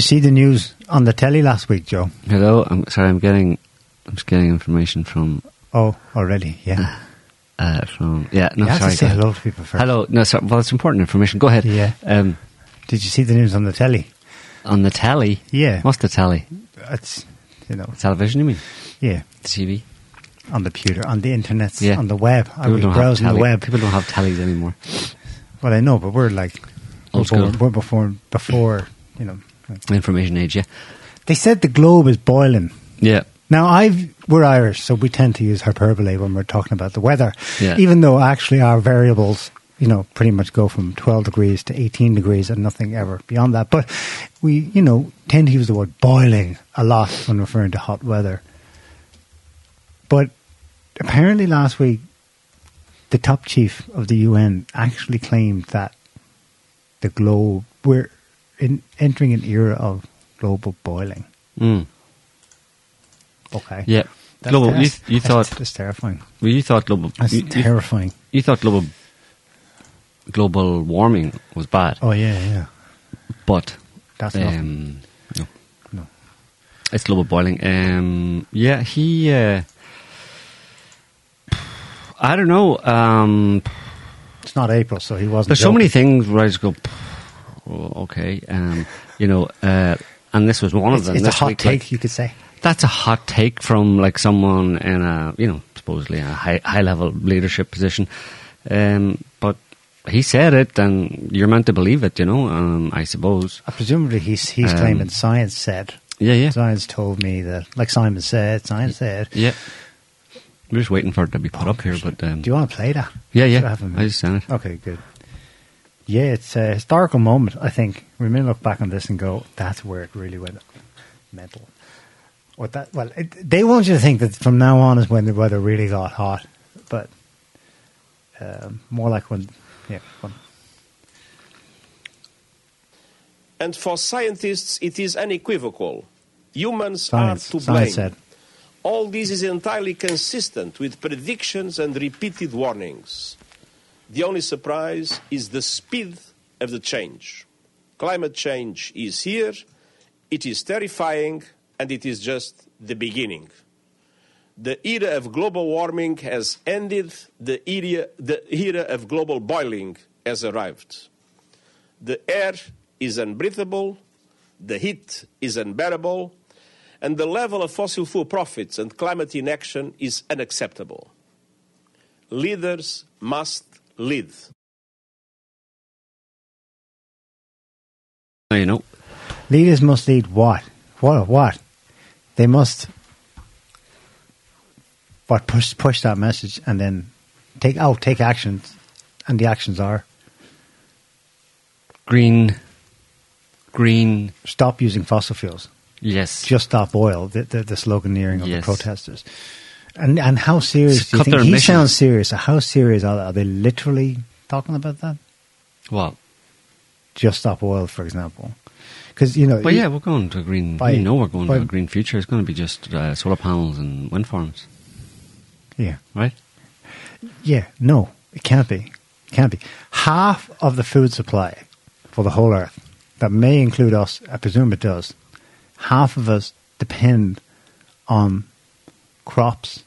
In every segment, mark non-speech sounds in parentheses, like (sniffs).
Did you see the news on the telly last week, Joe? Hello, I'm sorry. I'm getting, I'm just getting information from, Oh, already, yeah. uh, from yeah. No, you sorry. say hello to people first. Hello. No, sorry. Well, it's important information. Go ahead. Yeah. Um, Did you see the news on the telly? on the telly. Yeah. What's the telly? It's, you know, Television, you mean? yeah, TV. on the computer, on the internet, Yeah. on the web. I People was don't have browsing the web. People don't have tellies anymore. Well, I know, but we're like Old we're born- school. We're before, before, you know. Information age. Yeah. They said the globe is boiling. Yeah. Now, I've we're Irish, so we tend to use hyperbole when we're talking about the weather. Yeah. Even though actually our variables, you know, pretty much go from 12 degrees to 18 degrees and nothing ever beyond that. But we, you know, tend to use the word boiling a lot when referring to hot weather. But apparently last week, the top chief of the UN actually claimed that the globe, we're in, entering an era of global boiling. Mm. Okay. Yeah. That's global. You, ter- you thought. that's terrifying. Well, you thought global. That's You, you, terrifying. you thought global. Global warming was bad, Oh yeah, yeah. but That's not. um, no, No. it's global boiling. Um, yeah, he. Uh, I don't know. Um, It's not April, so he wasn't. There's so many things where I just go, oh, okay, um, you know, uh, and this was one It's, of them. it's a hot week, take, like, you could say. that's a hot take from like someone in a, you know, supposedly a high high level leadership position. Um, but he said it, and you're meant to believe it, you know. Um, I suppose. Uh, presumably, he's he's Um, claiming science said. Yeah, yeah, Science told me that, like Simon said, science said. yeah. We're just waiting for it to be put up here, but um, Do you want to play that? yeah, Should I yeah. I just sent it. Okay, good. Yeah, it's a historical moment. I think we may look back on this and go, "That's where it really went mental." Or that? Well, it, they want you to think that from now on is when the weather really got hot, but um, more like when, yeah, when And for scientists, it is unequivocal. Humans science, are to blame. said. All this is entirely consistent with predictions and repeated warnings. The only surprise is the speed of the change. Climate change is here, it is terrifying, and it is just the beginning. The era of global warming has ended, the era, the era of global boiling has arrived. The air is unbreathable, the heat is unbearable, and the level of fossil fuel profits and climate inaction is unacceptable. Leaders must lead. Now you know. Leaders must lead what? What? What? They must what push push that message and then take out take actions, and the actions are Green, green. stop using fossil fuels, Yes. just stop oil. The the, the sloganeering of Yes. the protesters, and and how serious do you think he emissions. sounds serious? How serious are they? Are they literally talking about that? well, Just stop oil, for example, because you know. But yeah, we're going to a green. By- we know we're going by- to a green future. It's going to be just uh, solar panels and wind farms, yeah. right? Yeah, no, it can't be. It can't be. Half of the food supply for the whole earth, that may include us, I presume it does, half of us depend on crops.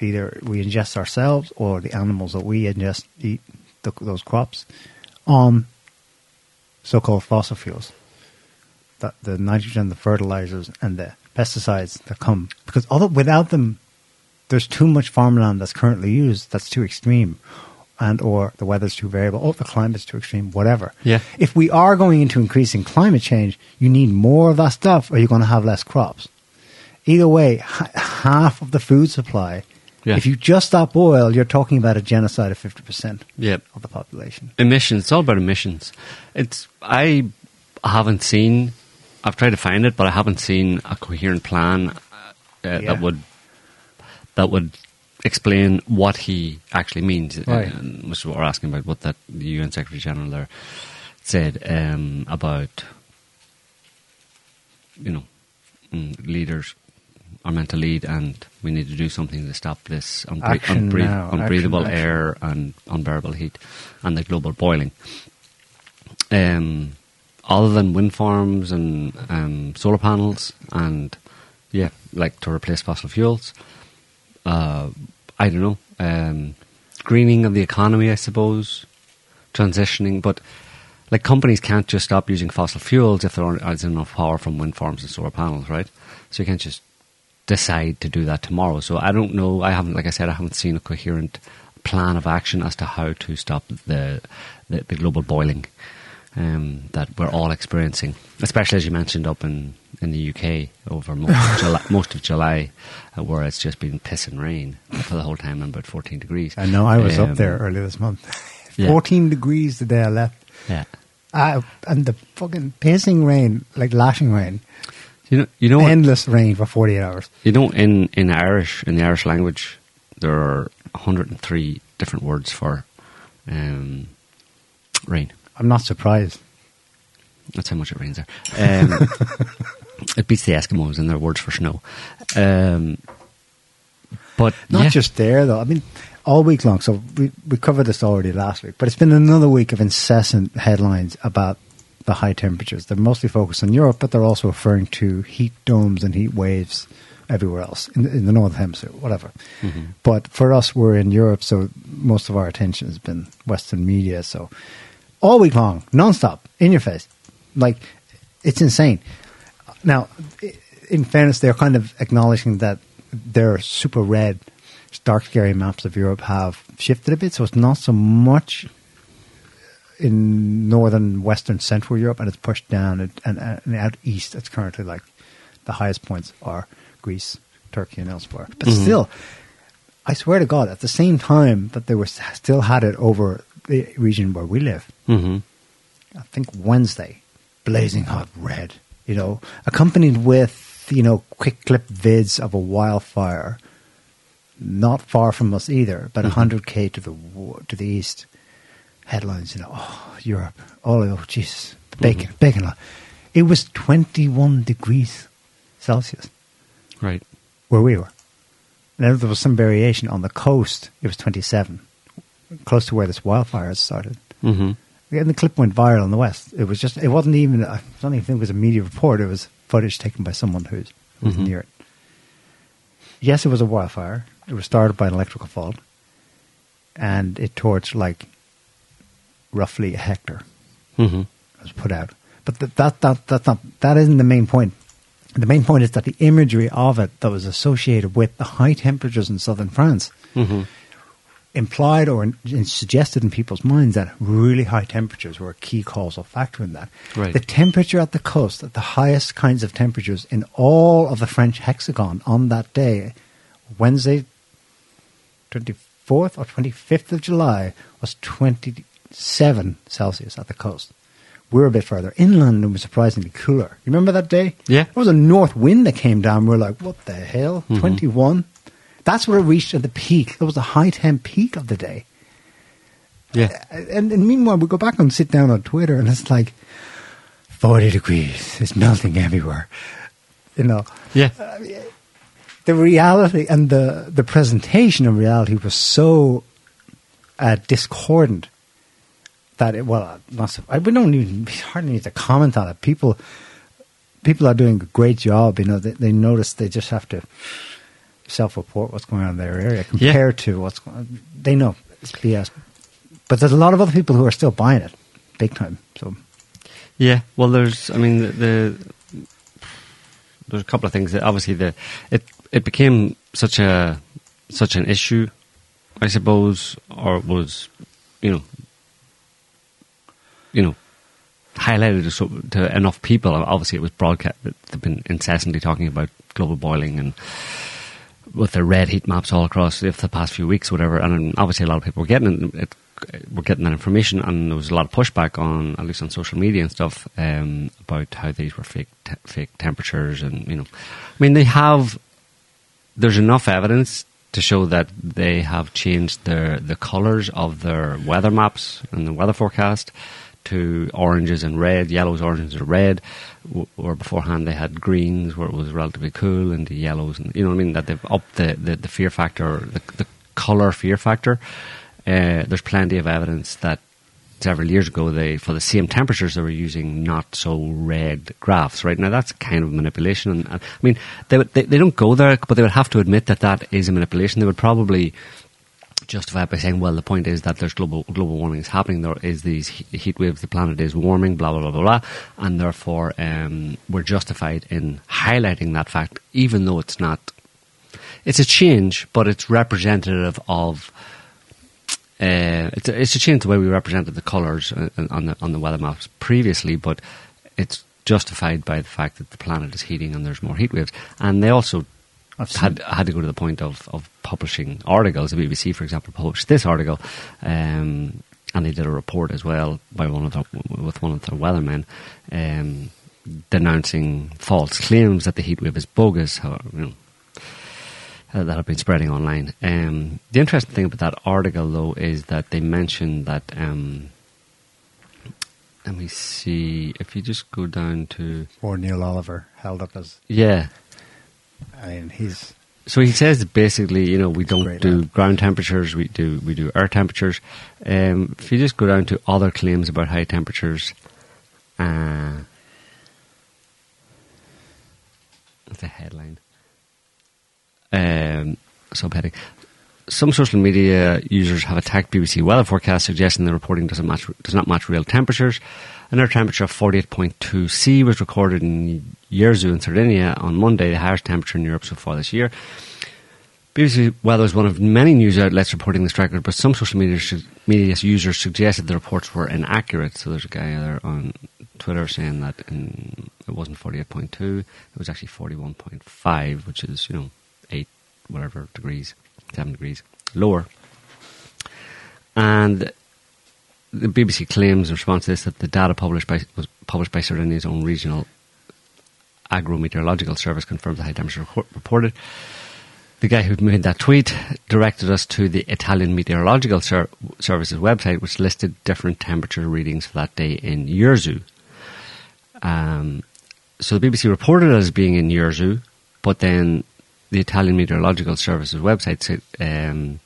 Either we ingest ourselves or the animals that we ingest eat the, those crops um, on so called fossil fuels. The, the nitrogen, the fertilizers, and the pesticides that come. Because although without them, there's too much farmland that's currently used that's too extreme and or the weather's too variable or the climate's too extreme whatever Yeah. if we are going into increasing climate change you need more of that stuff or you're going to have less crops either way h- half of the food supply Yeah. if you just stop oil you're talking about a genocide of 50% Yeah. of the population Emissions. It's all about emissions. It's. I haven't seen. I've tried to find it, but I haven't seen a coherent plan uh, Yeah. that would that would explain what he actually means. Right. Uh, which is what we're asking about. What that the UN Secretary General there said um, about. You know, mm, leaders are meant to lead, and we need to do something to stop this unbre- unbreath- unbreathable action, action. air and unbearable heat and the global boiling. Um, other than wind farms and um, solar panels and yeah, like to replace fossil fuels. Uh, I don't know. Um, greening of the economy, I suppose. Transitioning, but like companies can't just stop using fossil fuels if there aren't enough power from wind farms and solar panels, right? So you can't just decide to do that tomorrow. So I don't know. I haven't, like I said, I haven't seen a coherent plan of action as to how to stop the the, the global boiling um, that we're all experiencing, especially as you mentioned up in, in the UK over most of (laughs) July, most of July uh, where it's just been piss and rain for the whole time and about 14 degrees. I know I was Um, up there earlier this month. (laughs) yeah. 14 degrees the day I left. Yeah. Uh, and the fucking pissing rain, like lashing rain, You know, you know, what, endless rain for 48 hours. you know, in, in Irish, in the Irish language, there are 103 different words for um, rain. I'm not surprised. That's how much it rains there. Um, (laughs) it beats the Eskimos in their words for snow. Um, but Not yeah. just there, though. I mean, all week long. So we, we covered this already last week, but it's been another week of incessant headlines about the high temperatures. They're mostly focused on Europe, but they're also referring to heat domes and heat waves everywhere else in, in the northern hemisphere, whatever. Mm-hmm. But for us, we're in Europe, so most of our attention has been Western media. So all week long, nonstop, in your face, like it's insane. Now, in fairness, they're kind of acknowledging that their super red, dark, scary maps of Europe have shifted a bit, so it's not so much in northern, western, central Europe, and it's pushed down and, and, and out east. It's currently like the highest points are Greece, Turkey, and elsewhere. But still, I swear to God, at the same time that they were still had it over the region where we live, hmm I think Wednesday, blazing hot red, you know, accompanied with, you know, quick clip vids of a wildfire not far from us either, but 100k to the to the east. Headlines, you know, oh, Europe, oh, oh Jesus, bacon, bacon. lot. It was 21 degrees Celsius Right. where we were. Now there was some variation on the coast. It was 27, close to where this wildfire had started. hmm And the clip went viral in the West. It was just, it wasn't even, I don't even think it was a media report. It was footage taken by someone who's, who was Mhm. near it. Yes, it was a wildfire. It was started by an electrical fault. And it torched like roughly a hectare hmm was put out. But th- that, that, that's not, that isn't the main point. The main point is that the imagery of it that was associated with the high temperatures in southern France hmm implied or in, suggested in people's minds that really high temperatures were a key causal factor in that. Right. The temperature at the coast, at the highest kinds of temperatures in all of the French hexagon on that day, Wednesday, 24th or 25th of July, was 27 Celsius at the coast. We're a bit further inland and it was surprisingly cooler. You remember that day? Yeah. There was a north wind that came down. We are like, what the hell? Mhm. 21? That's what it reached at the peak. That was the high temp peak of the day. Yeah. And, and meanwhile, we go back and sit down on Twitter, and it's like 40 degrees. It's melting everywhere. You know, Yeah. the reality and the, the presentation of reality was so uh, discordant that it, well, uh, not so, I, we don't even we hardly need to comment on it. People, people are doing a great job. You know, they, they notice they just have to self-report what's going on in their area compared to what's going. on. They know it's BS, but there's a lot of other people who are still buying it, big time. So Yeah, well, there's, I mean, the, the there's a couple of things. That obviously, the it it became such a such an issue, I suppose, or was, you know, you know, highlighted to, to enough people. Obviously, it was broadcast. They've been incessantly talking about global boiling and with the red heat maps all across the past few weeks, whatever. And obviously, a lot of people were getting it, were getting that information, and there was a lot of pushback on, at least on social media and stuff, um, about how these were fake te- fake temperatures, and you know, I mean, they have. There's enough evidence to show that they have changed their the colours of their weather maps and the weather forecast to oranges and red, yellows, oranges, and red. Or beforehand they had greens, where it was relatively cool, and the yellows, and you know what I mean. That they've upped the, the, the fear factor, the, the colour fear factor. Uh, there's plenty of evidence that several years ago, they for the same temperatures they were using not so red graphs. Right now, that's kind of manipulation. And I mean, they, would- they they don't go there, but they would have to admit that that is a manipulation. They would probably justify it by saying, well, the point is that there's global global warming is happening. There is these heat waves. The planet is warming. Blah blah blah blah blah, and therefore um, we're justified in highlighting that fact, even though it's not. It's a change, but it's representative of. Uh, it's, a, it's a change the way we represented the colours uh, on the on the weather maps previously, but it's justified by the fact that the planet is heating and there's more heat waves. And they also had had to go to the point of, of publishing articles. The BBC, for example, published this article, um, and they did a report as well by one of the, with one of the weathermen, um, denouncing false claims that the heat wave is bogus. How, you know, that have been spreading online. Um, the interesting thing about that article, though, is that they mentioned that. Um, let me see. If you just go down to Or Neil Oliver held up as. yeah, I mean, he's So he says basically, you know, we don't do lad. ground temperatures, we do we do air temperatures. Um, if you just go down to other claims about high temperatures, uh, a headline. Um, subheading. Some social media users have attacked BBC weather forecasts, suggesting the reporting doesn't match, does not match real temperatures. An air temperature of 48.2 C was recorded in Jerzu in Sardinia on Monday, the highest temperature in Europe so far this year. BBC Weather is one of many news outlets reporting this record, but some social media, su- media users suggested the reports were inaccurate. So there's a guy there on Twitter saying that in, it wasn't 48.2, it was actually 41.5, which is, you know, 8, whatever degrees, 7 degrees lower. And the BBC claims in response to this that the data published by, was published by Sardinia's own regional agrometeorological service confirms the high temperature reported. The guy who made that tweet directed us to the Italian Meteorological Ser- Service's website, which listed different temperature readings for that day in Jerzu. Um, so the BBC reported it as being in Jerzu, but then the Italian Meteorological Service's website um,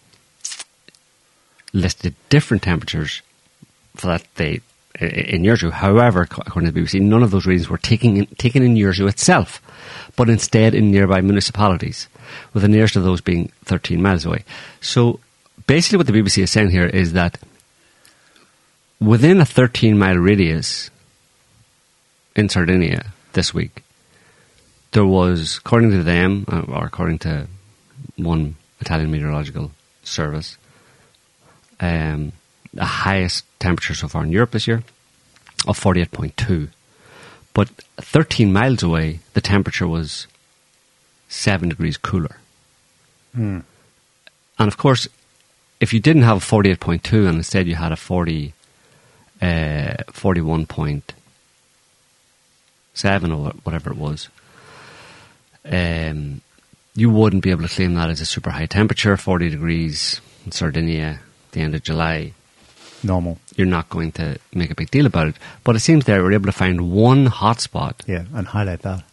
listed different temperatures for that day in Jerzu. However, according to the BBC, none of those readings were taken in, taken in Jerzu itself, but instead in nearby municipalities, with the nearest of those being 13 miles away. So basically, what the BBC is saying here is that within a 13 mile radius in Sardinia this week, there was, according to them, uh, or according to one Italian meteorological service, um, the highest temperature so far in Europe this year of 48.2. But 13 miles away, the temperature was 7 degrees cooler. Hmm. And of course, if you didn't have a 48.2 and instead you had a 40, uh, 41.7 or whatever it was, um, you wouldn't be able to claim that as a super high temperature, 40 degrees in Sardinia at the end of July. Normal. You're not going to make a big deal about it. But it seems they were able to find one hotspot Yeah, and highlight that.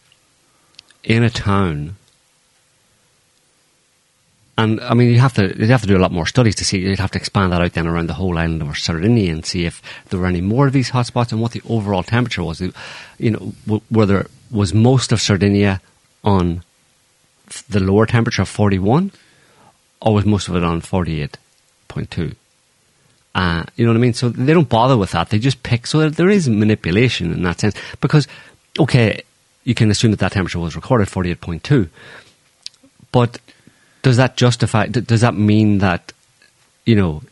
in a town. And I mean, you have to you'd have to do a lot more studies to see. You'd have to expand that out then around the whole island of Sardinia and see if there were any more of these hotspots and what the overall temperature was. You know, w- were there was most of Sardinia on the lower temperature of forty one, or was most of it on forty eight point two? Uh, you know what I mean? So they don't bother with that. They just pick. So there is manipulation in that sense. Because, okay, you can assume that that temperature was recorded 48.2. But does that justify, does that mean that, you know,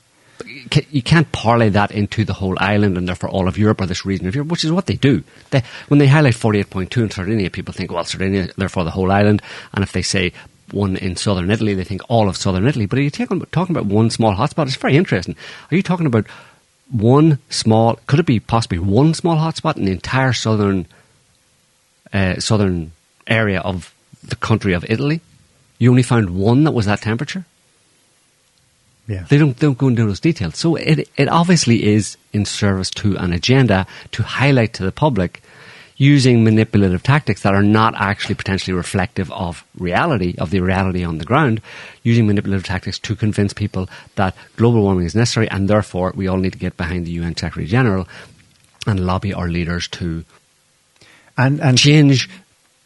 you can't parlay that into the whole island and therefore all of Europe or this region of Europe, which is what they do. They, when they highlight 48.2 in Sardinia, people think, well, Sardinia, therefore the whole island. And if they say one in southern Italy, they think all of southern Italy. But are you talking, talking about one small hotspot? It's very interesting. Are you talking about one small, could it be possibly one small hotspot in the entire southern, uh, southern area of the country of Italy? You only found one that was that temperature? Yeah. They don't, they don't go into those details. So it, it obviously is in service to an agenda to highlight to the public, using manipulative tactics that are not actually potentially reflective of reality, of the reality on the ground, using manipulative tactics to convince people that global warming is necessary and therefore we all need to get behind the UN Secretary General and lobby our leaders to And and change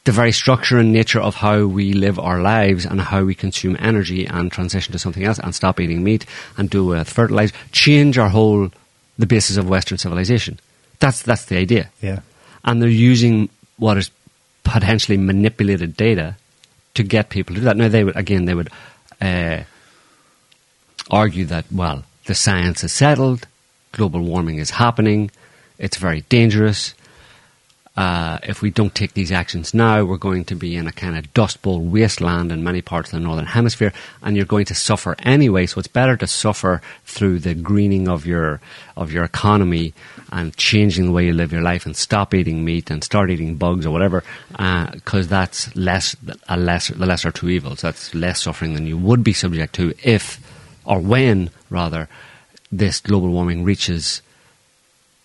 the very structure and nature of how we live our lives and how we consume energy and transition to something else and stop eating meat and do with fertilizer, change our whole the basis of Western civilization. That's that's the idea. yeah. And they're using what is potentially manipulated data to get people to do that. Now they would again they would uh, argue that well the science is settled, global warming is happening, it's very dangerous. Uh, if we don't take these actions now, we're going to be in a kind of dust bowl wasteland in many parts of the northern hemisphere, and you're going to suffer anyway. So it's better to suffer through the greening of your of your economy and changing the way you live your life, and stop eating meat and start eating bugs or whatever, uh, because that's less a lesser the lesser two evils. That's less suffering than you would be subject to if or when rather this global warming reaches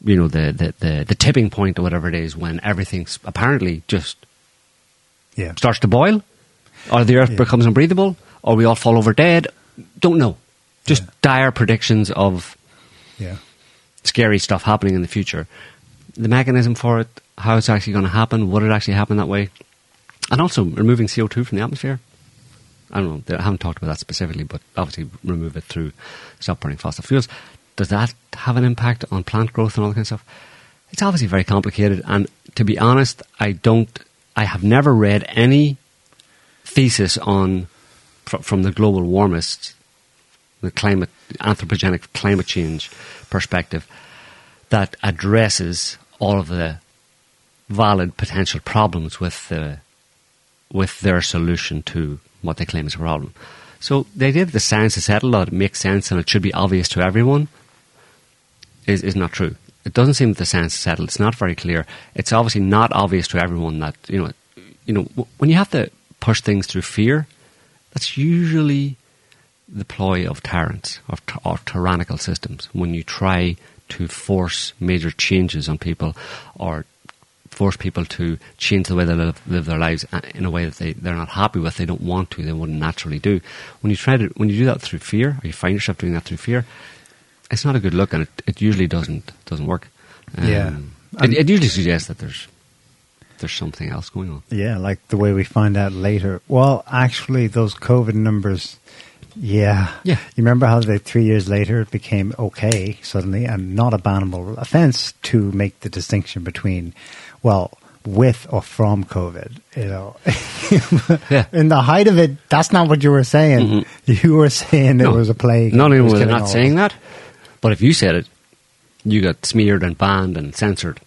you know the, the, the, the tipping point or whatever it is when everything's apparently just Yeah. starts to boil or the earth Yeah. becomes unbreathable or we all fall over dead don't know just Yeah. dire predictions of Yeah. Scary stuff happening in the future. The mechanism for it how it's actually going to happen would it actually happen that way? And also removing CO2 from the atmosphere. I don't know I haven't talked about that specifically but obviously remove it through stop burning fossil fuels. Does that have an impact on plant growth and all that kind of stuff? It's obviously very complicated and to be honest I don't I have never read any thesis on fr- from the global warmists the climate anthropogenic climate change perspective that addresses all of the valid potential problems with the with their solution to what they claim is a problem. So the idea that the science is settled, that it makes sense and it should be obvious to everyone, is, is not true. It doesn't seem that the science is settled. It's not very clear. It's obviously not obvious to everyone that you know, you know, when you have to push things through fear, that's usually the ploy of tyrants of or tyrannical systems. When you try to force major changes on people or force people to change the way they live, live their lives uh, in a way that they, they're not happy with, they don't want to, they wouldn't naturally do. When you try to, when you do that through fear, or you find yourself doing that through fear, it's not a good look, and it, it usually doesn't doesn't work. Yeah. it, it usually suggests that there's there's something else going on. Yeah, like the way we find out later. Well, actually, those COVID numbers, yeah. Yeah. You remember how they three years later it became okay suddenly and not a bannable offense to make the distinction between, well, with or from COVID. You know, (laughs) Yeah. in the height of it, that's not what you were saying. You were saying it was a plague. Not It only was were they not saying that, but if you said it, you got smeared and banned and censored.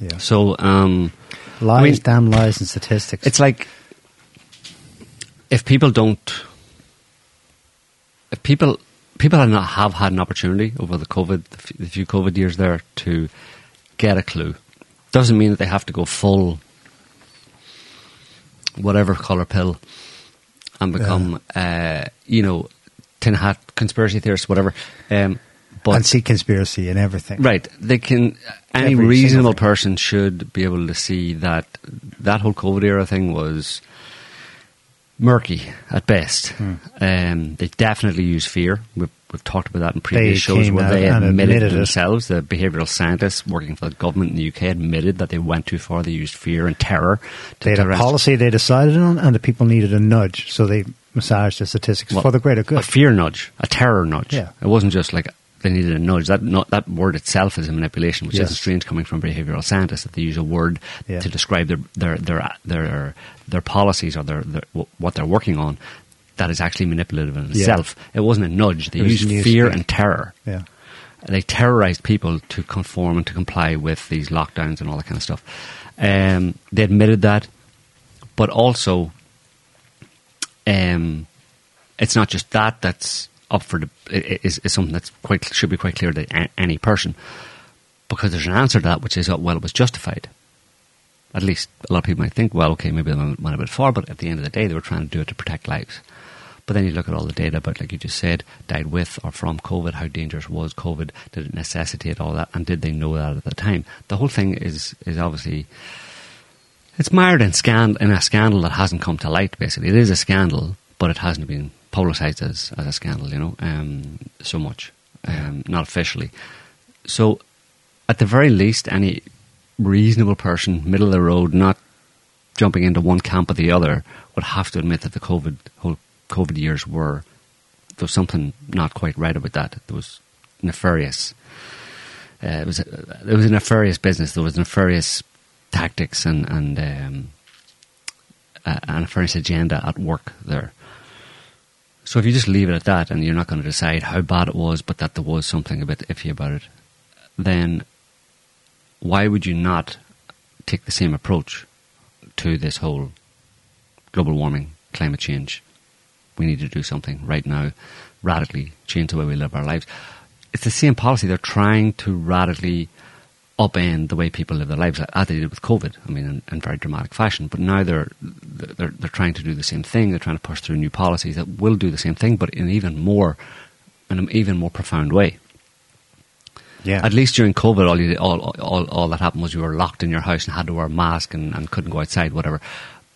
Yeah. So um, lies, I mean- damn lies, and statistics. it's like if people don't, people people have not have had an opportunity over the COVID the few COVID years there to get a clue, doesn't mean that they have to go full whatever color pill and become uh, you know tin hat conspiracy theorists whatever. Um, but and see conspiracy and everything. Right. They can. Any Every reasonable person should be able to see that that whole COVID era thing was murky at best. Hmm. Um, they definitely use fear. We've, we've talked about that in previous They shows where they admitted, admitted it. themselves. The behavioural scientists working for the government in the UK admitted that they went too far. They used fear and terror. To, They had a policy they decided on, and the people needed a nudge, so they massaged the statistics Well, for the greater good. A fear nudge, a terror nudge. Yeah. It wasn't just like they needed a nudge. That no, that word itself is a manipulation, which Yes. isn't strange coming from behavioural scientists that they use a word Yeah. to describe their their their their, their policies or their, their what they're working on. That is actually manipulative in Yeah. itself. It wasn't a nudge. They It used fear and terror. yeah. They terrorized people to conform and to comply with these lockdowns and all that kind of stuff. Um, they admitted that, but also, um, it's not just that that's up for the is, is something that's quite should be quite clear to any person, because there's an answer to that which is uh, well it was justified. At least a lot of people might think, well, okay, maybe they went a bit far, but at the end of the day, they were trying to do it to protect lives. But then you look at all the data about, like you just said, died with or from COVID, how dangerous was COVID? Did it necessitate all that? And did they know that at the time? The whole thing is, is obviously It's mired in, scand- in a scandal that hasn't come to light, basically. It is a scandal, but it hasn't been publicised as, as a scandal, you know, um, so much, um, not officially. So, at the very least, any reasonable person, middle of the road, not jumping into one camp or the other, would have to admit that the COVID whole COVID years were there was something not quite right about that. There was nefarious. Uh, it was a, it was a nefarious business. There was nefarious tactics and and um, a, a nefarious agenda at work there. So if you just leave it at that, and you're not going to decide how bad it was, but that there was something a bit iffy about it, then why would you not take the same approach to this whole global warming, climate change? We need to do something right now, radically change the way we live our lives. It's the same policy. They're trying to radically upend the way people live their lives, as they did with COVID. I mean, in, in very dramatic fashion. But now they're, they're they're trying to do the same thing. They're trying to push through new policies that will do the same thing, but in even more, in an even more profound way. Yeah. At least during COVID, all, you all, all, all that happened was you were locked in your house and had to wear a mask and, and couldn't go outside, whatever.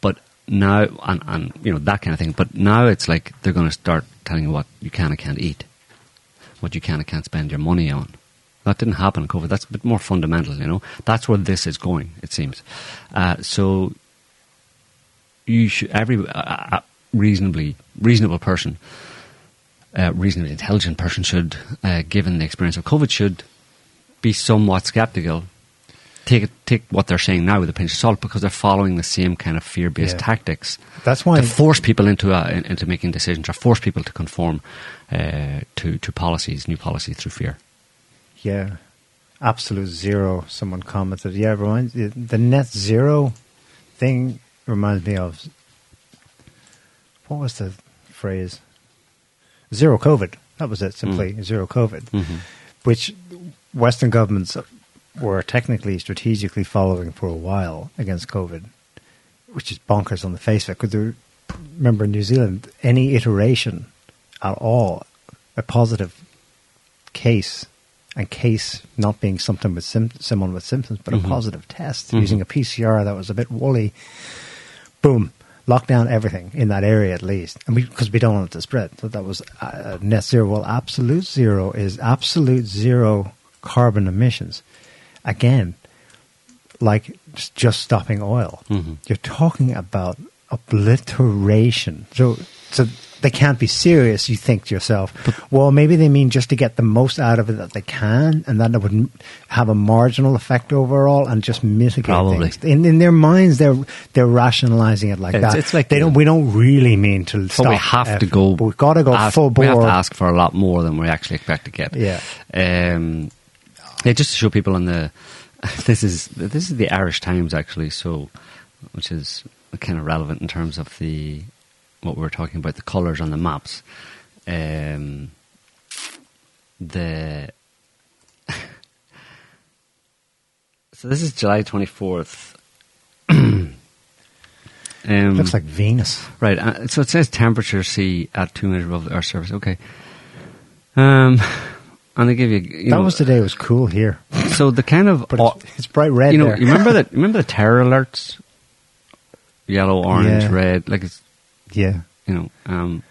But now, and, and, you know, that kind of thing. But now it's like they're going to start telling you what you can and can't eat, what you can and can't spend your money on. That didn't happen in COVID. That's a bit more fundamental, you know. That's where this is going, it seems. Uh, so you should, every uh, uh, reasonably, reasonable person, uh, reasonably intelligent person should, uh, given the experience of COVID, should be somewhat skeptical. Take it, take what they're saying now with a pinch of salt because they're following the same kind of fear-based Yeah. tactics That's why to force people into uh, into making decisions or force people to conform uh, to to policies, new policies through fear. Yeah, absolute zero. Someone commented. Yeah, reminds the net zero thing reminds me of what was the phrase? Zero COVID. That was it. Simply zero COVID, Mhm. which Western governments were technically strategically following for a while against COVID, which is bonkers on the face of it. Because remember in New Zealand, any iteration at all, a positive case, and case not being something with sim- someone with symptoms, but Mhm. a positive test Mhm. using a PCR that was a bit woolly. Boom, lock down everything in that area at least, and because we, don't want it to spread. So that was uh, net zero. Well, absolute zero is absolute zero carbon emissions. Again, like just stopping oil. Mhm. You're talking about obliteration. So, so they can't be serious. You think to yourself, well, maybe they mean just to get the most out of it that they can, and that it would have a marginal effect overall, and just mitigate Probably. things. In, in their minds, they're they're rationalizing it like It's- that. it's like they the- don't. We don't really mean to stop. We have to go. but We've got to go ask- full We have bore. to ask for a lot more than we actually expect to get. Yeah. Um, yeah, just to show people on the. (laughs) This is this is the Irish Times actually, so which is kind of relevant in terms of the what we were talking about the colours on the maps. Um, the (laughs) so this is July twenty fourth. (clears throat) um, Looks like Venus. Right. Uh, so it says temperature C at two meters above the Earth's surface. Okay. Um, and they give you. you that know, was the day it was cool here, So the kind of. but it's, it's bright red you know, there. you remember (laughs) that? Remember the terror alerts? Yellow, orange, Yeah. red. Like it's yeah. you know. Um,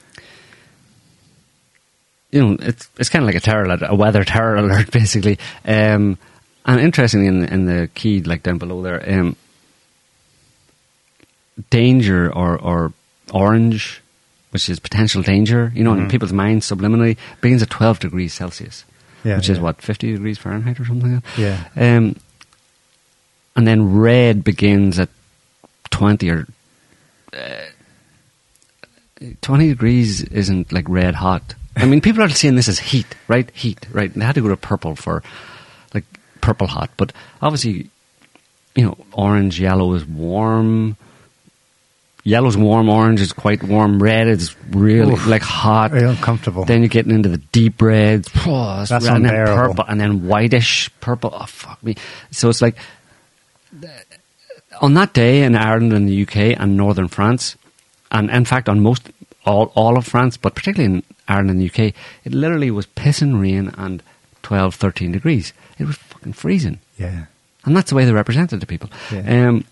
you know, it's it's kind of like a terror alert, a weather terror (laughs) alert, basically. Um, and interestingly, in the, in the key, like down below there, um, danger or, or orange, which is potential danger, you know, in Mhm. people's minds subliminally, begins at 12 degrees Celsius, Yeah, which is what, 50 degrees Fahrenheit or something like that? Yeah. Um, and then red begins at 20 or. Uh, 20 degrees isn't like red hot. I mean, people are seeing this as heat, right? Heat, right? And they had to go to purple for like purple hot. But obviously, you know, orange, yellow is warm. Yellow's warm, orange is quite warm, red is really Oof. like hot. Very uncomfortable. Then you're getting into the deep reds. Oh, it's That's red, and then purple, and then whitish purple. Oh fuck me! So it's like on that day in Ireland and the UK and northern France, and in fact on most all all of France, but particularly in Ireland and the UK, it literally was pissing rain and 12, 13 degrees. It was fucking freezing. yeah. And that's the way they represented the people. Yeah. Um,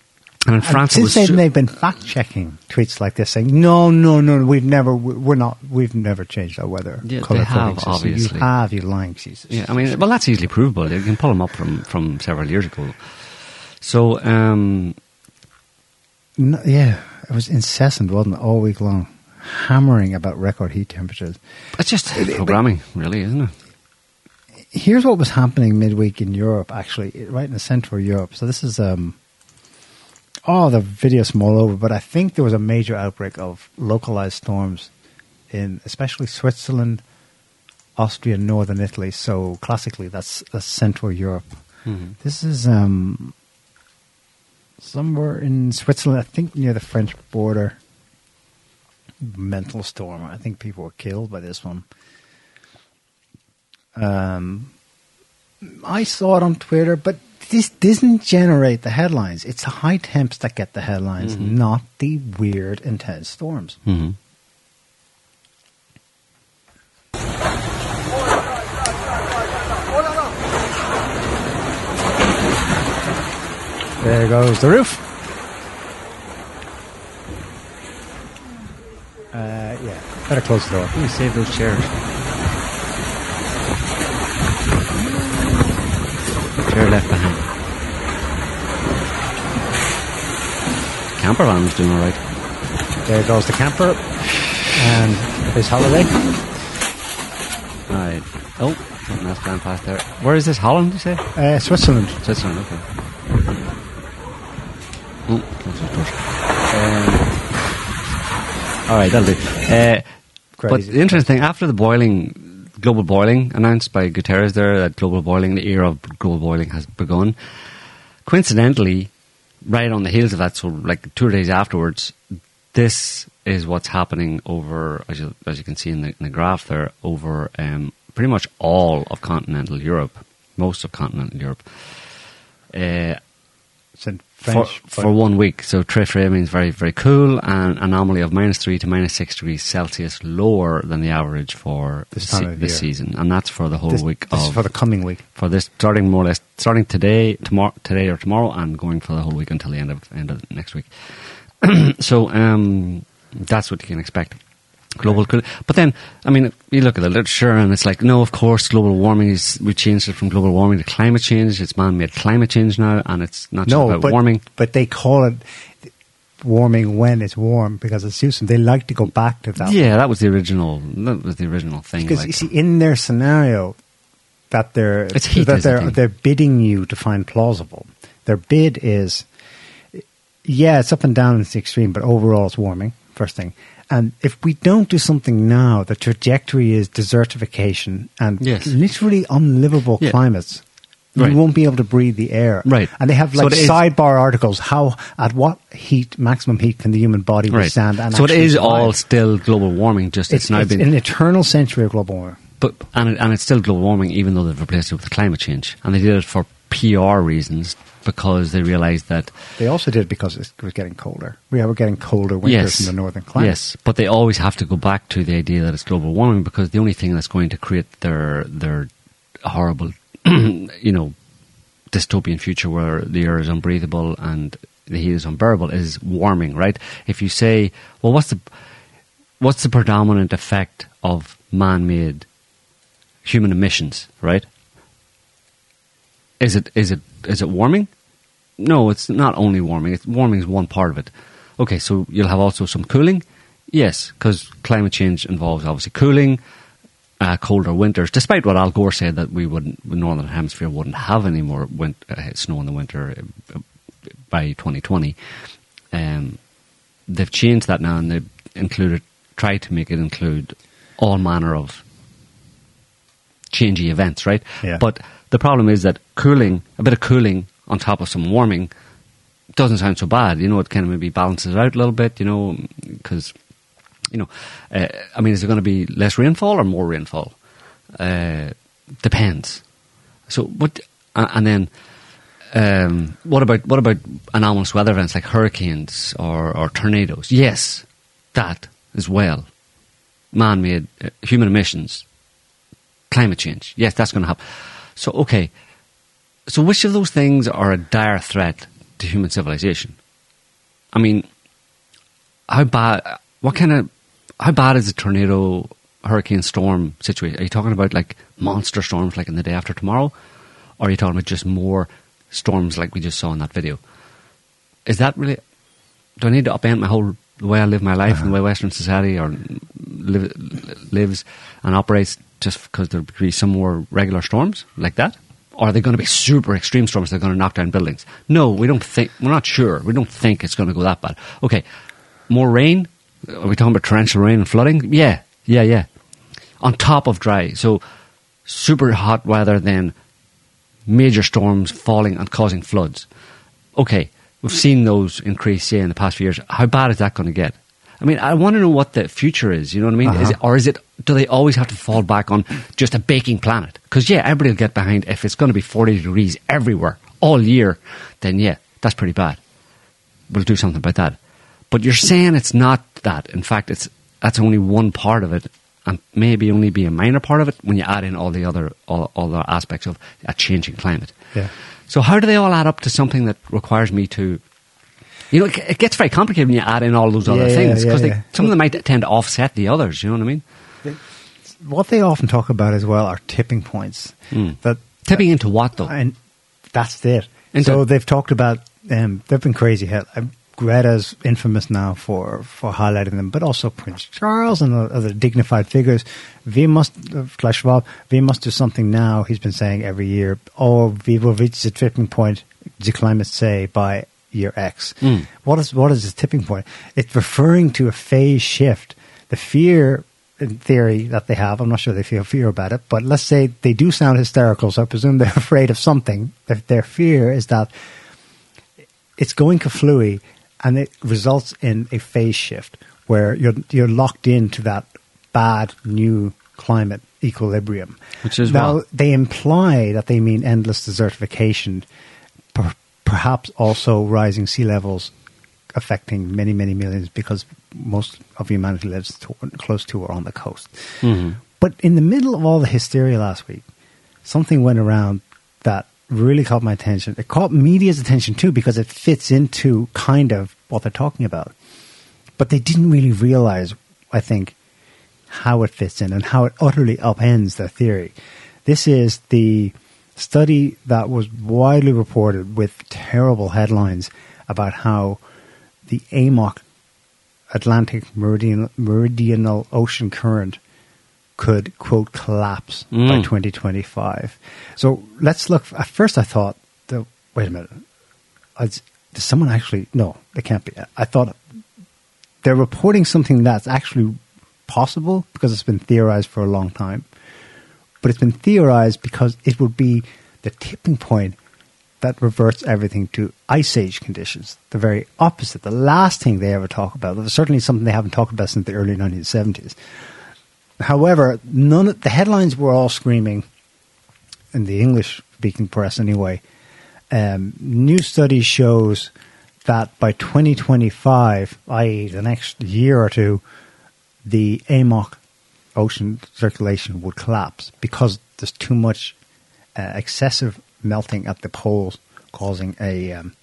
And in France, since then, they've been fact checking tweets like this, saying, "No, no, no, we've never, we're not, we've never changed our weather Yeah, they have, system. obviously. You have, you lying Jesus. Yeah, I mean, well, that's easily provable. You can pull them up from, from several years ago. So, um, No, yeah, it was incessant, wasn't it, all week long, hammering about record heat temperatures. it's just programming, really, isn't it? Here's what was happening midweek in Europe, actually, right in the centre of Europe. So this is, um, oh, the video's from all over, but I think there was a major outbreak of localized storms in, especially Switzerland, Austria, northern Italy. So classically, that's, that's Central Europe. Mhm. This is um, somewhere in Switzerland, I think near the French border. Mental storm. I think people were killed by this one. Um, I saw it on Twitter, but this doesn't generate the headlines. It's the high temps that get the headlines, not the weird, intense storms. hmm There goes the roof. Uh, yeah, better close the door. You save those chairs. Chair left behind. Camper van was doing all right. There goes the camper and his holiday. Right. Oh, something else ran past there. Where is this? Holland, you say? Uh, Switzerland. Switzerland, okay. Um, all right, that'll do. Uh, but interesting thing, after the boiling, global boiling announced by Guterres there, that global boiling, the era of global boiling has begun. Coincidentally, right on the heels of that, so like two days afterwards, this is what's happening over, as you, as you can see in the, in the graph there, over um, pretty much all of continental Europe, most of continental Europe. Uh, In for, for one week. So Trifre means very, very cool, and anomaly of minus 3 to minus 6 degrees Celsius lower than the average for This of this year. season. And that's for the whole this, week this of, is for the coming week. for this, starting more or less, starting today, tomorrow, today or tomorrow, and going for the whole week until the end of, end of next week. (clears throat) so, um, that's what you can expect. Global, but then, I mean, you look at the literature and it's like, no, of course, global warming is, we changed it from global warming to climate change. It's man-made climate change now, and it's not just No, about but, warming. but they call it warming when it's warm because it's them. They like to go back to that. Yeah, that was the original. That was the original thing. Because like- you see, in their scenario, that they're It's heat that they're they're bidding you to find plausible. Their bid is, yeah, it's up and down in the extreme, but overall it's warming. First thing, and if we don't do something now, the trajectory is desertification and Yes. literally unlivable Yeah. climates. Right. Won't be able to breathe the air. Right. And they have like is- sidebar articles. How at what heat, maximum heat, can the human body right. withstand? And so it is survive? all still global warming. Just it's, It's, now it's been, an eternal century of global warming. but and it, and it's still global warming, even though they've replaced it with climate change, and they did it for PR reasons because they realised that They also did it because it was getting colder. We were getting colder winters yes, in the northern climate. yes, but they always have to go back to the idea that it's global warming because the only thing that's going to create their their horrible, (clears throat) you know, dystopian future where the air is unbreathable and the heat is unbearable is warming, right? If you say, well, what's the what's the predominant effect of man-made human emissions, right? Is it is it is it warming? No, it's not only warming. It's, warming is one part of it. Okay, so you'll have also some cooling. Yes, because climate change involves obviously cooling, uh, colder winters. Despite what Al Gore said that we wouldn't, the northern hemisphere wouldn't have any more win- uh, snow in the winter uh, by 2020. Um, they've changed that now, and they've included, tried to make it include all manner of changey events, right? Yeah. But the problem is that cooling, a bit of cooling on top of some warming, doesn't sound so bad. You know, it kind of maybe balances out a little bit. You know, because you know, uh, I mean, is there going to be less rainfall or more rainfall? Uh, depends. So what? And then. Um, what about what about anomalous weather events like hurricanes or, or tornadoes? Yes, that as well. Man-made, uh, human emissions, climate change. Yes, that's going to happen. So okay, so which of those things are a dire threat to human civilization? I mean, how bad? What kind of how bad is a tornado, hurricane, storm situation? Are you talking about like monster storms like in the day after tomorrow, or are you talking about just more storms like we just saw in that video? Is that really? Do I need to upend my whole the way I live my life and the way uh-huh. Western society or live, lives and operates just because there will be some more regular storms like that? Are they going to be super extreme storms that are going to knock down buildings? No, we don't think, we're not sure. We don't think it's going to go that bad. Okay, more rain? Are we talking about torrential rain and flooding? Yeah, yeah, yeah. On top of dry. So super hot weather, then major storms falling and causing floods. Okay, we've seen those increase, yeah, in the past few years. How bad is that going to get? I mean, I want to know what the future is. You know what I mean? Is uh-huh. it, or is it? Do they always have to fall back on just a baking planet? Because yeah, everybody will get behind if it's going to be forty degrees everywhere all year. Then yeah, that's pretty bad. We'll do something about that. But you're saying it's not that. In fact, it's that's only one part of it, and maybe only be a minor part of it when you add in all the other all, all the aspects of a changing climate. Yeah. So how do they all add up to something that requires me to? You know, it, gets very complicated when you add in all those other Yeah, things yeah, because yeah. some of them might tend to offset the others. You know what I mean? What they often talk about as well are tipping points. Mm. That Tipping into what though? and that's it. Into- so they've talked about um, they've been crazy. Hell, uh, Greta's infamous now for for highlighting them, but also Prince Charles and other dignified figures. We must, Klaus Schwab, we must do something now. He's been saying every year. Oh, we will reach the tipping point. The climate say by year X. Mm. What is what is the tipping point? It's referring to a phase shift. The fear in theory that they have. I'm not sure they feel fear about it, but let's say they do sound hysterical, so I presume they're (laughs) afraid of something. Their, their fear is that it's going kaflooey and it results in a phase shift where you're you're locked into that bad new climate equilibrium. Which is now what? they imply that they mean endless desertification, per, perhaps also rising sea levels affecting many many millions because most of humanity lives to, close to or on the coast. Mhm. But in the middle of all the hysteria last week, something went around that really caught my attention. It caught media's attention too because it fits into kind of what they're talking about. But they didn't really realize, I think, how it fits in and how it utterly upends their theory. This is the study that was widely reported with terrible headlines about how the AMOC Atlantic Meridian, Meridional Ocean Current could, quote, collapse by Mm. 2025. So let's look. At first, I thought, the, wait a minute. Is, does someone actually. No, it can't be. I thought they're reporting something that's actually possible because it's been theorized for a long time. But it's been theorized because it would be the tipping point that reverts everything to ice age conditions. The very opposite. The last thing they ever talk about. It's certainly something they haven't talked about since the early 1970s. However, none of, the headlines were all screaming in the English speaking press anyway. Um, new study shows that by 2025, i.e., the next year or two, the AMOC ocean circulation would collapse because there's too much uh, excessive melting at the poles, causing a, um,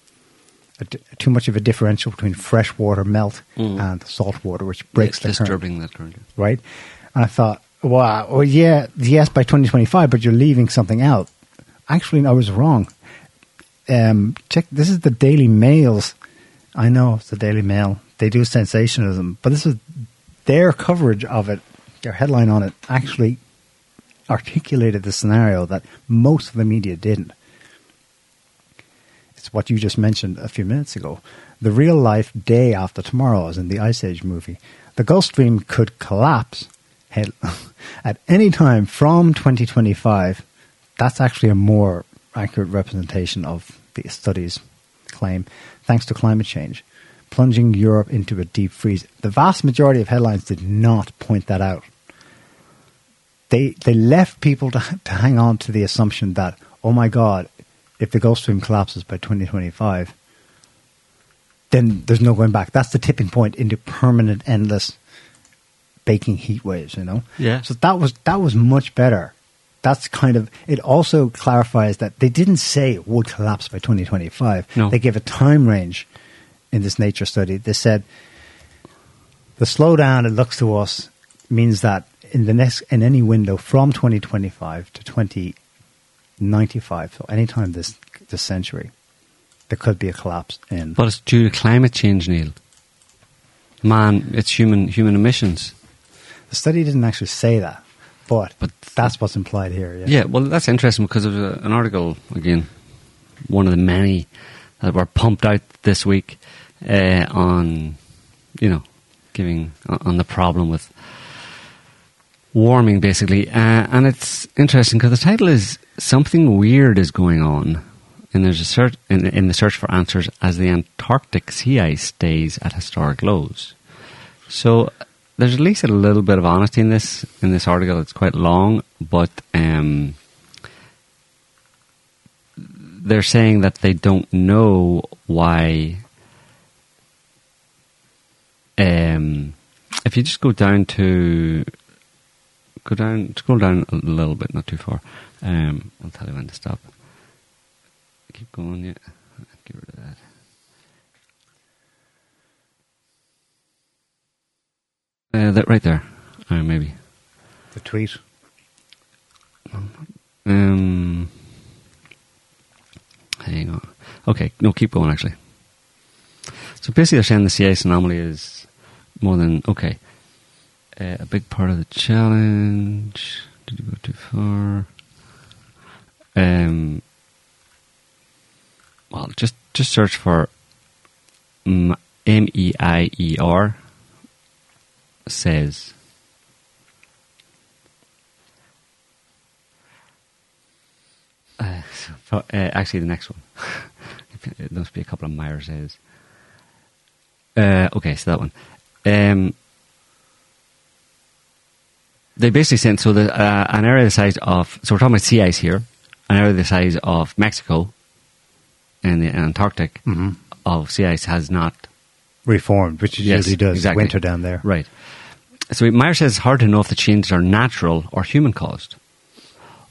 a too much of a differential between freshwater melt and salt water, which breaks Mm. it's the current disturbing that currently. right? And I thought, wow, well, yeah, yes, by 2025, but you're leaving something out. Actually, I was wrong. Um, check, this is the Daily Mail's. I know it's the Daily Mail. They do sensationalism, but this is their coverage of it. Their headline on it actually articulated the scenario that most of the media didn't. It's what you just mentioned a few minutes ago. The real life day after tomorrow, as in the Ice Age movie. The Gulf Stream could collapse (laughs) at any time from 2025. That's actually a more accurate representation of the study's claim, thanks to climate change, plunging Europe into a deep freeze. The vast majority of headlines did not point that out they they left people to, (laughs) to hang on to the assumption that oh my god, if the Gulf Stream collapses by 2025, then there's no going back. That's the tipping point into permanent, endless baking heat waves. You know. Yeah. So that was that was much better. That's kind of. It also clarifies that they didn't say it would collapse by 2025. No. They gave a time range in this nature study. They said the slowdown it looks to us means that in the next in any window from 2025 to 2095, so anytime this this century, there could be a collapse in. But it's due to climate change, Niall. Man, it's human human emissions. The study didn't actually say that, but, But- that's what's implied here. Yeah. Yeah, well, that's interesting because of an article again, one of the many that were pumped out this week uh, on, you know, giving on the problem with warming, basically, uh, and it's interesting because the title is "Something Weird is Going On." There's a search in, in the search for answers as the Antarctic sea ice stays at historic lows. So there's at least a little bit of honesty in this in this article. It's quite long, but um, they're saying that they don't know why. Um, if you just go down to go down, scroll down a little bit, not too far. Um, I'll tell you when to stop. Keep going, yeah. Get rid of that. Uh, that right there, uh, maybe. The tweet. Um, hang on. Okay, no, keep going. Actually, so basically, they're saying the ice anomaly is more than okay. Uh, a big part of the challenge. Did you go too far? Um. Well, just just search for M E I E R says Uh, so, uh, actually, the next one. (laughs) it must be a couple of Meiers says. Uh, okay, so that one. Um, they basically sent so the uh, an area the size of so we're talking about sea ice here, an area the size of Mexico and the Antarctic Mhm. of sea ice has not Reformed, which it Yes, usually does. exactly. Winter down there. Right. So Meier says it's hard to know if the changes are natural or human caused,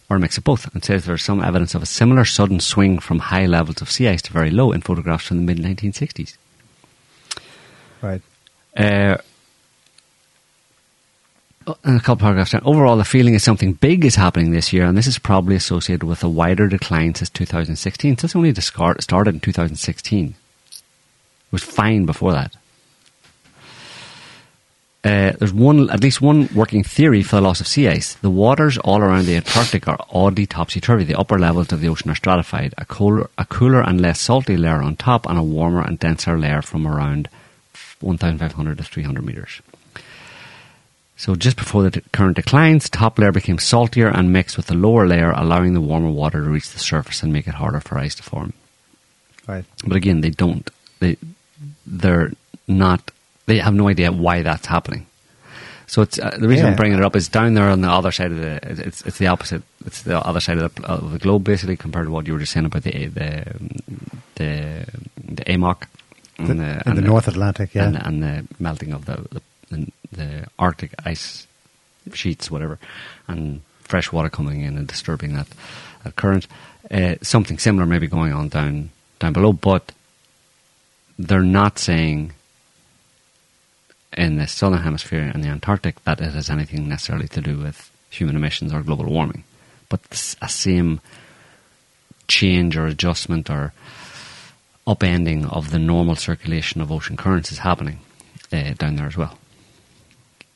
or a mix of both, and says there's some evidence of a similar sudden swing from high levels of sea ice to very low in photographs from the mid 1960s. Right. Uh, and a couple paragraphs down. Overall, the feeling is something big is happening this year, and this is probably associated with a wider decline since 2016. So it's only discard- started in 2016. It was fine before that. Uh, there's one, at least one working theory for the loss of sea ice. The waters all around the Antarctic are oddly topsy-turvy. The upper levels of the ocean are stratified. A cooler, a cooler and less salty layer on top, and a warmer and denser layer from around 1,500 to 300 meters. So just before the current declines, top layer became saltier and mixed with the lower layer, allowing the warmer water to reach the surface and make it harder for ice to form. Right. But again, they don't. They they're not. They have no idea why that's happening. So it's uh, the reason I'm bringing it up is down there on the other side of the. It's it's the opposite. It's the other side of the, of the globe, basically, compared to what you were just saying about the the the, the AMOC The- in the North Atlantic, yeah. and, and the melting of the the, the the Arctic ice sheets, whatever, and fresh water coming in and disturbing that, that current. Uh, something similar may be going on down down below, but they're not saying in the southern hemisphere and the Antarctic that it has anything necessarily to do with human emissions or global warming, but a same change or adjustment or upending of the normal circulation of ocean currents is happening uh, down there as well.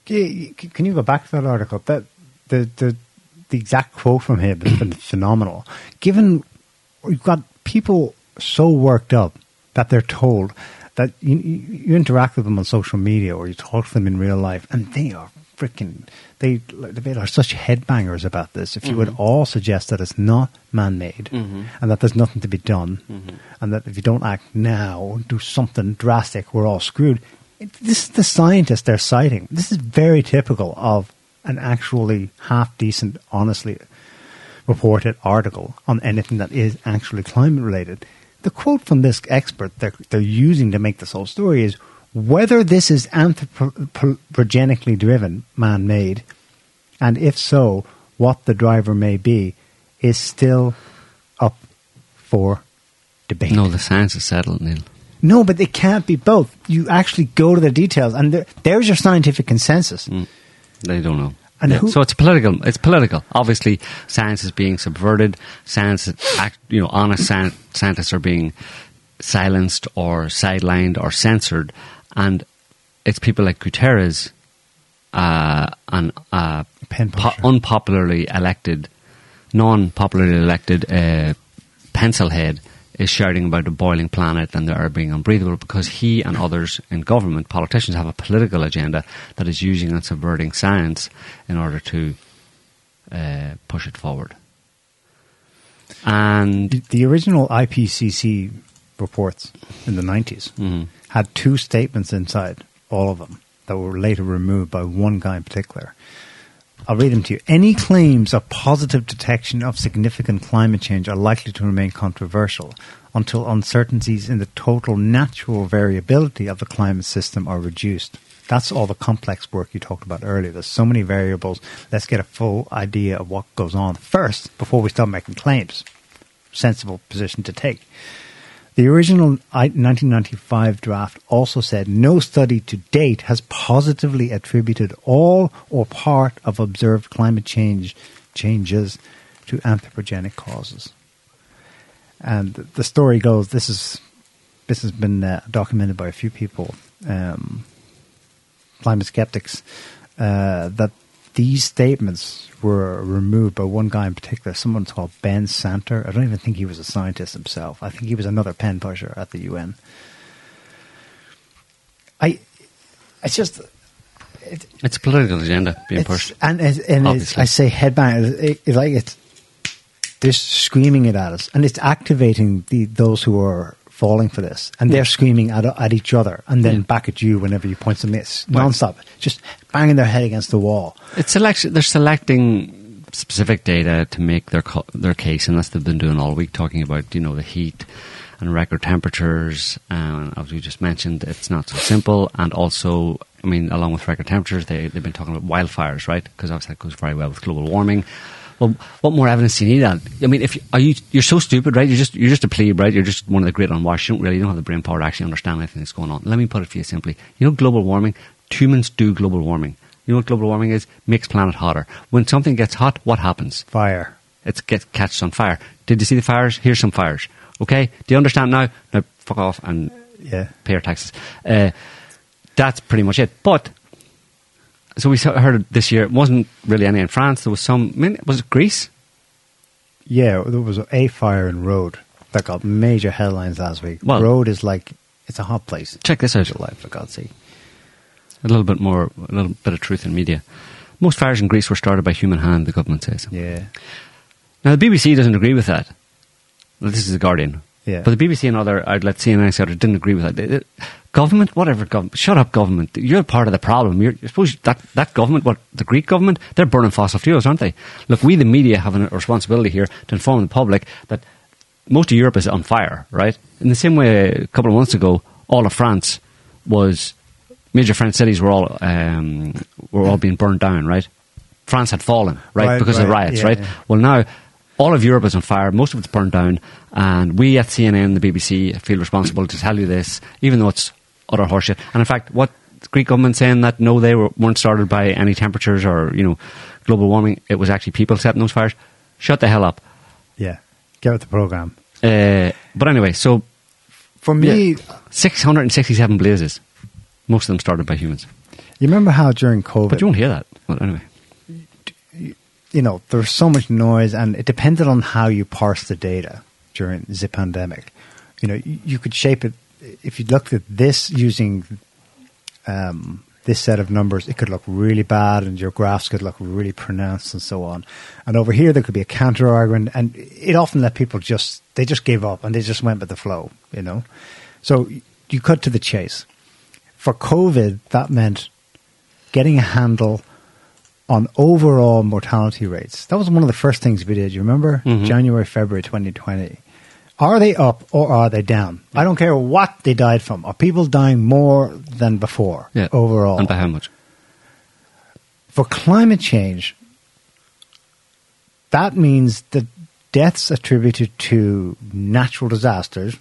Can you- go back to that article? That the the the exact quote from him has been (clears throat) phenomenal. Given you've got people so worked up that they're told that you, you you interact with them on social media or you talk to them in real life, and they are freaking they they are such headbangers about this. If you would mm-hmm. all suggest that it's not man-made mm-hmm. and that there's nothing to be done, mm-hmm. and that if you don't act now, do something drastic, we're all screwed. It- This is the scientist they're citing. This is very typical of an actually half decent, honestly reported article on anything that is actually climate related. The quote from this expert they're, they're using to make this whole story is whether this is anthropogenically driven, man made, and if so, what the driver may be, is still up for debate. No, the science is settled, Niall. No, but it can't be both. You actually go to the details, and there, there's your scientific consensus. Mm. They don't know. Yeah. so it's political. It's political. Obviously, science is being subverted. Science, act, you know, honest scientists are being silenced or sidelined or censored, and it's people like Guterres, uh, and uh, Pen po- unpopularly elected, non-popularly elected uh, pencil head is shouting about the boiling planet and the air being unbreathable because he and others in government, politicians, have a political agenda that is using and subverting science in order to uh, push it forward. And The, the original IPCC reports in the 90s Mhm. Had two statements inside, all of them, that were later removed by one guy in particular. I'll read them to you. Any claims of positive detection of significant climate change are likely to remain controversial until uncertainties in the total natural variability of the climate system are reduced. That's all the complex work you talked about earlier. There's so many variables. Let's get a full idea of what goes on first before we start making claims. Sensible position to take. The original 1995 draft also said no study to date has positively attributed all or part of observed climate change changes to anthropogenic causes. And the story goes: this is this has been uh, documented by a few people, um, climate skeptics, uh, that these statements were removed by one guy in particular, someone called Ben Santer. I don't even think he was a scientist himself. I think he was another pen pusher at the UN. I, it's just, it, it's a political agenda being pushed. and and. I say headbang. It, it's like it's they're screaming it at us, and it's activating the those who are falling for this, and they're screaming at at each other, and then Yeah. back at you whenever you point something. It's Right. nonstop, just banging their head against the wall. It's selection. They're selecting specific data to make their co- their case, and that's they've been doing all week, talking about you know the heat and record temperatures. And as we just mentioned, it's not so simple. And also, I mean, along with record temperatures, they they've been talking about wildfires, right? Because obviously that goes very well with global warming. Well, what more evidence do you need? On? I mean, if you, are you you're so stupid, right? You're just you're just a plebe, right? You're just one of the great unwashed. You don't really you don't have the brain power to actually understand anything that's going on. Let me put it for you simply. You know, global warming. Humans do global warming. You know what global warming is? Makes planet hotter. When something gets hot, what happens? Fire. It gets catches on fire. Did you see the fires? Here's some fires. Okay, do you understand now? Now fuck off and Yeah. pay your taxes. Uh, that's pretty much it. But so we heard it this year. It wasn't really any in France. There was some. I mean, was it Greece? Yeah, there was a fire in Rhodes that got major headlines last week. Well- Rhodes is like it's a hot place. Check this out. Life, for God's sake. A little bit more, a little bit of truth in media. Most fires in Greece were started by human hand. The government says. Yeah, Now the BBC doesn't agree with that. Well, this is the Guardian. Yeah. But the BBC and other uh, outlets, CNN, etc., didn't agree with that. They- they- government, whatever government, shut up, government. You're part of the problem. You're, I suppose that that government, what the Greek government, they're burning fossil fuels, aren't they? Look, we the media have a responsibility here to inform the public that most of Europe is on fire, right? In the same way, a couple of months ago, all of France was major French cities were all um, were all being burned down, right? France had fallen, right, Right, because of the riots, yeah, right? yeah. Well, now all of Europe is on fire. Most of it's burned down, and we at CNN, the BBC, feel responsible to tell you this, even though it's utter horseshit. And in fact, what the Greek government saying that no, they were, weren't started by any temperatures or you know global warming. It was actually people setting those fires. Shut the hell up. yeah. Get with the program. Uh, but anyway, so For me, six hundred and sixty-seven blazes. Most of them started by humans, you remember how during COVID, but you won't hear that. Well, anyway, you know, there was so much noise, and it depended on how you parse the data during the pandemic. You know, you, you could shape it if you looked at this using um, this set of numbers. It could look really bad, and your graphs could look really pronounced, and so on. And over here, there could be a counter argument, and it often let people just they just gave up and they just went with the flow. You know, so you cut to the chase. For COVID, that meant getting a handle on overall mortality rates. That was one of the first things we did. You remember? Mhm. January, February 2020. Are they up or are they down? I don't care what they died from. Are people dying more than before yeah, overall? and by how much? For climate change, that means that deaths attributed to natural disasters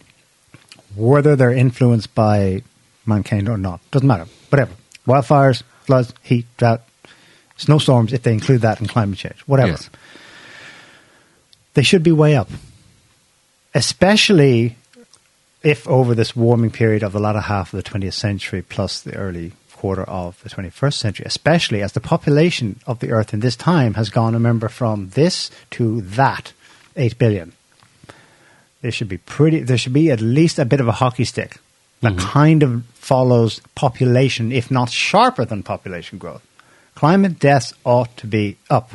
whether they're influenced by mankind or not. Doesn't matter. Whatever. Wildfires, floods, heat, drought, snowstorms, if they include that in climate change, whatever. Yes. They should be way up. Especially if over this warming period of the latter half of the 20th century plus the early quarter of the 21st century, especially as the population of the Earth in this time has gone, remember, from this to that, 8 billion. There should be pretty, there should be at least a bit of a hockey stick that mm-hmm. kind of follows population, if not sharper than population growth. Climate deaths ought to be up.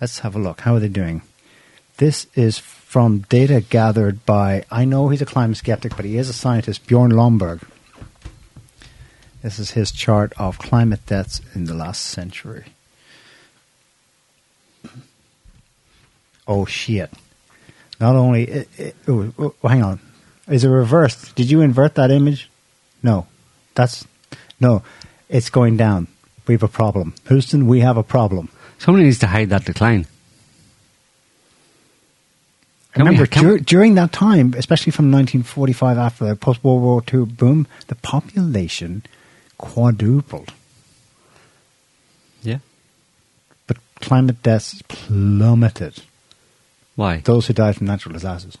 Let's have a look. How are they doing? This is from data gathered by, I know he's a climate skeptic, but he is a scientist, Bjorn Lomborg. This is his chart of climate deaths in the last century. Oh, shit. Not only. It, it, oh, oh, hang on. Is it reversed? Did you invert that image? No. That's. No. It's going down. We have a problem. Houston, we have a problem. Somebody needs to hide that decline. Can Remember, dur- during that time, especially from 1945 after the post World War II boom, the population quadrupled. Yeah. But climate deaths plummeted. Why? Those who died from natural disasters.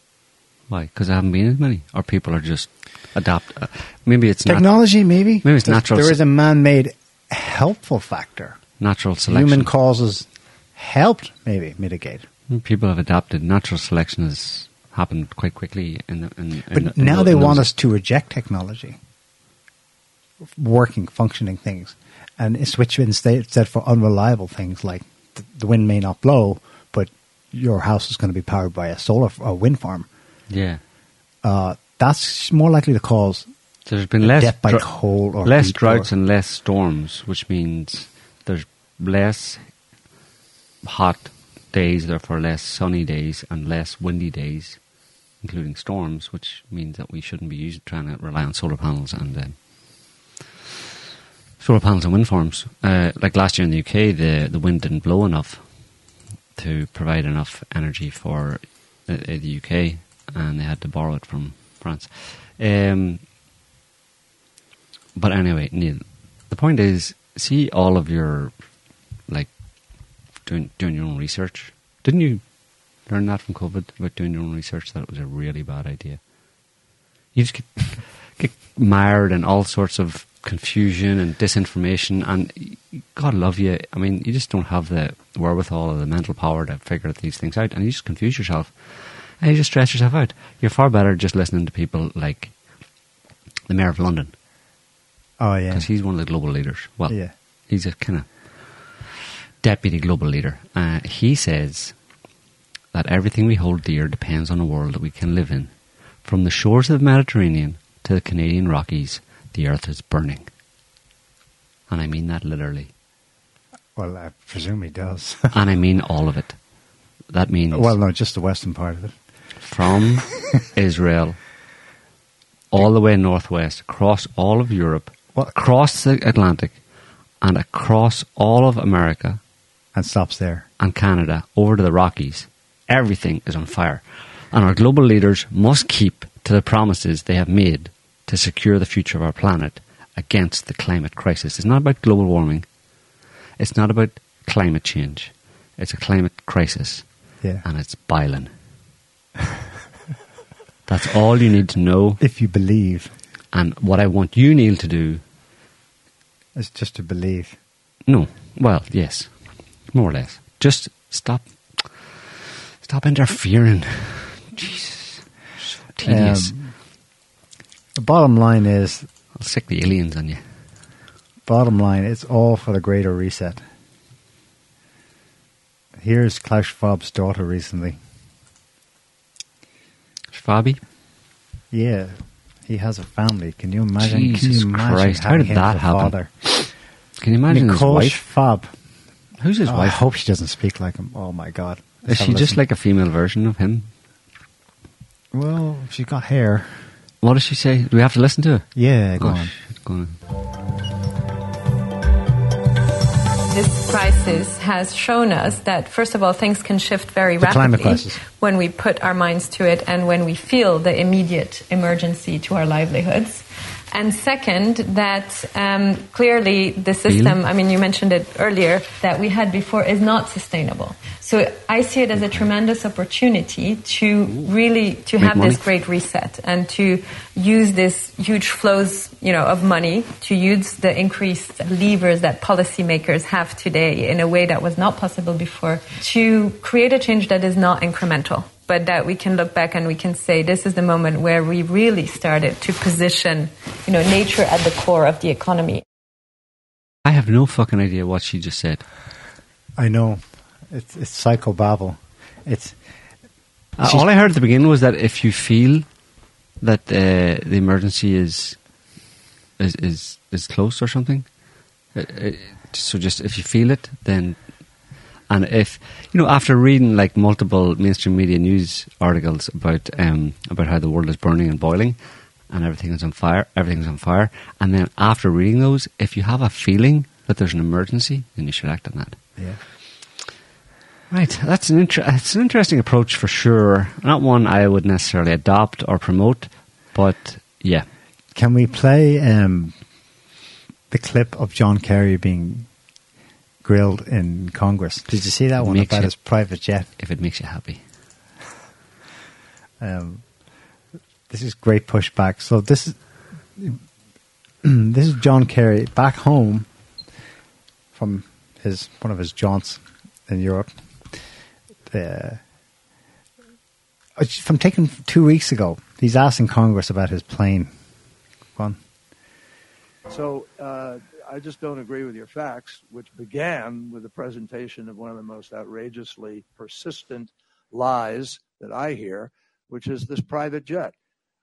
Why? Because there haven't been as many, or people are just adapt. Uh, maybe it's not Technology, maybe? Maybe it's There's- natural There se- a man made helpful factor. natural selection. Human causes helped maybe mitigate. People have adapted. Natural selection has happened quite quickly. In the, in, But in, now they want us to reject technology, working, functioning things, and switch instead, instead for unreliable things like the, wind may not blow, but your house is going to be powered by a solar a wind farm. Yeah. Uh, that's more likely to cause There's been less death by dr- cold or less droughts or- and less storms, which means there's less hot days, therefore less sunny days and less windy days, including storms, which means that we shouldn't be using, trying to rely on solar panels and um, solar panels and wind farms. Uh, like last year in the UK, the the wind didn't blow enough to provide enough energy for uh, uh, the UK, and they had to borrow it from France. Um, but anyway, Niall, the point is, see all of your like doing doing your own research. Didn't you learn that from COVID about doing your own research? That it was a really bad idea. You just get, (laughs) get mired in all sorts of confusion and disinformation, and God love you. I mean, you just don't have the wherewithal or the mental power to figure these things out, and you just confuse yourself, and you just stress yourself out. You're far better just listening to people like the mayor of London Oh yeah, because he's one of the global leaders. Well, Yeah. he's a kind of deputy global leader. Uh, he says that everything we hold dear depends on a world that we can live in. From the shores of the Mediterranean to the Canadian Rockies, the earth is burning. And I mean that literally. well, I presume he does. and I mean all of it. That means well, no, just the western part of it. From (laughs) Israel all the way northwest, across all of Europe, What? across the Atlantic, and across all of America And stops there. and Canada over to the Rockies. Everything is on fire. And our global leaders must keep to the promises they have made to secure the future of our planet against the climate crisis. It's not about global warming. It's not about climate change. It's a climate crisis. Yeah. And it's biling. (laughs) That's all you need to know. If you believe, And what I want you, Niall, to do is just to believe. No. Well, yes. More or less. Just stop stop interfering. Jesus. So tedious. Um, the bottom line is, I'll sick the aliens on you. bottom line, it's all for the greater reset. Here's Klaus Schwab's daughter recently. Fabi? Yeah, he has a family. Can you imagine? Can Jesus you imagine Christ, how did that happen? Father? Can you imagine Nicole his wife? Schwab. Who's his Oh, I hope she doesn't speak like him. Oh my God! Is she just like a female version of him? Well, she's got hair. What does she say? Do we have to listen to her? Yeah, go oh, on. go on. This crisis has shown us that, first of all, things can shift very The rapidly when we put our minds to it and when we feel the immediate emergency to our livelihoods. And second, that um, clearly the system, I mean, you mentioned it earlier, that we had before is not sustainable. So I see it as a tremendous opportunity to really to Make have money. this great reset and to use this huge flows, you know, of money to use the increased levers that policymakers have today in a way that was not possible before to create a change that is not incremental, but that we can look back and we can say this is the moment where we really started to position, you know, nature at the core of the economy. I have no fucking idea what she just said. I know. It's, it's psychobabble. It's Uh, all I heard at the beginning was that if you feel that uh, the emergency is is is, is close or something, uh, uh, so just if you feel it, then and if you know after reading like multiple mainstream media news articles about um, about how the world is burning and boiling and everything is on fire, everything's on fire, and then after reading those, if you have a feeling that there's an emergency, then you should act on that. yeah. Right, that's an inter- it's an interesting approach for sure. Not one I would necessarily adopt or promote, but yeah, Can we play um, the clip of John Kerry being grilled in Congress? Did you see that one about you- his private jet? if it makes you happy. (laughs) Um, this is great pushback. So this is (clears throat) this is John Kerry back home from his one of his jaunts in Europe. It's from taking two weeks ago. He's asking Congress about his plane. Go on. So uh, I just don't agree with your facts, which began with the presentation of one of the most outrageously persistent lies that I hear, which is this private jet.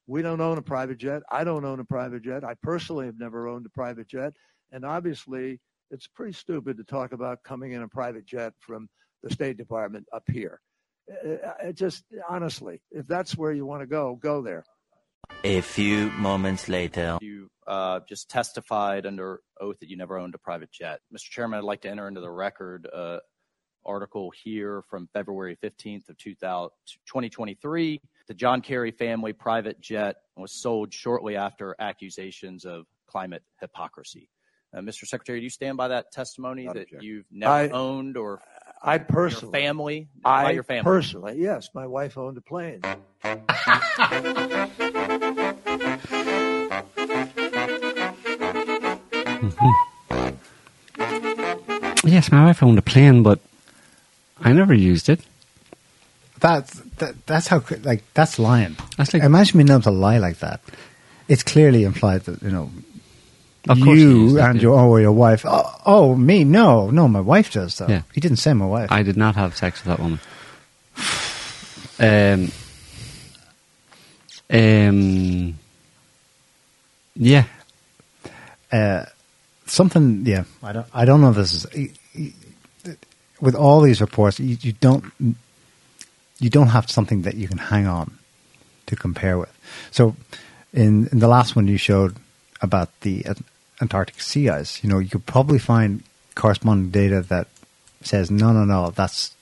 We don't own a private jet. I don't own a private jet. I personally have never owned a private jet. And obviously, it's pretty stupid to talk about coming in a private jet from the State Department up here. Uh, It just, honestly, if that's where you want to go, go there. A few moments later. You uh, just testified under oath that you never owned a private jet. Mr. Chairman, I'd like to enter into the record uh, article here from February 15th of 2000, 2023. The John Kerry family private jet was sold shortly after accusations of climate hypocrisy. Uh, Mr. Secretary, do you stand by that testimony Not that object. you've never I- owned or I your personally, family? by I your family. personally, yes, my wife owned a plane. (laughs) Yes, my wife owned a plane, but I never used it. That's that, that's how like that's lying. That's like- imagine being able to lie like that. It's clearly implied that you know Of course you you and your oh your wife. Oh, oh, me? No, no, my wife does though. Yeah. He didn't say my wife. I did not have sex with that woman. Um, um, yeah, uh, something. Yeah, I don't. I don't know. If this is with all these reports. You, you don't. You don't have something that you can hang on to compare with. So, in in the last one you showed about the Antarctic sea ice, you know, you could probably find corresponding data that says no, no, no. That's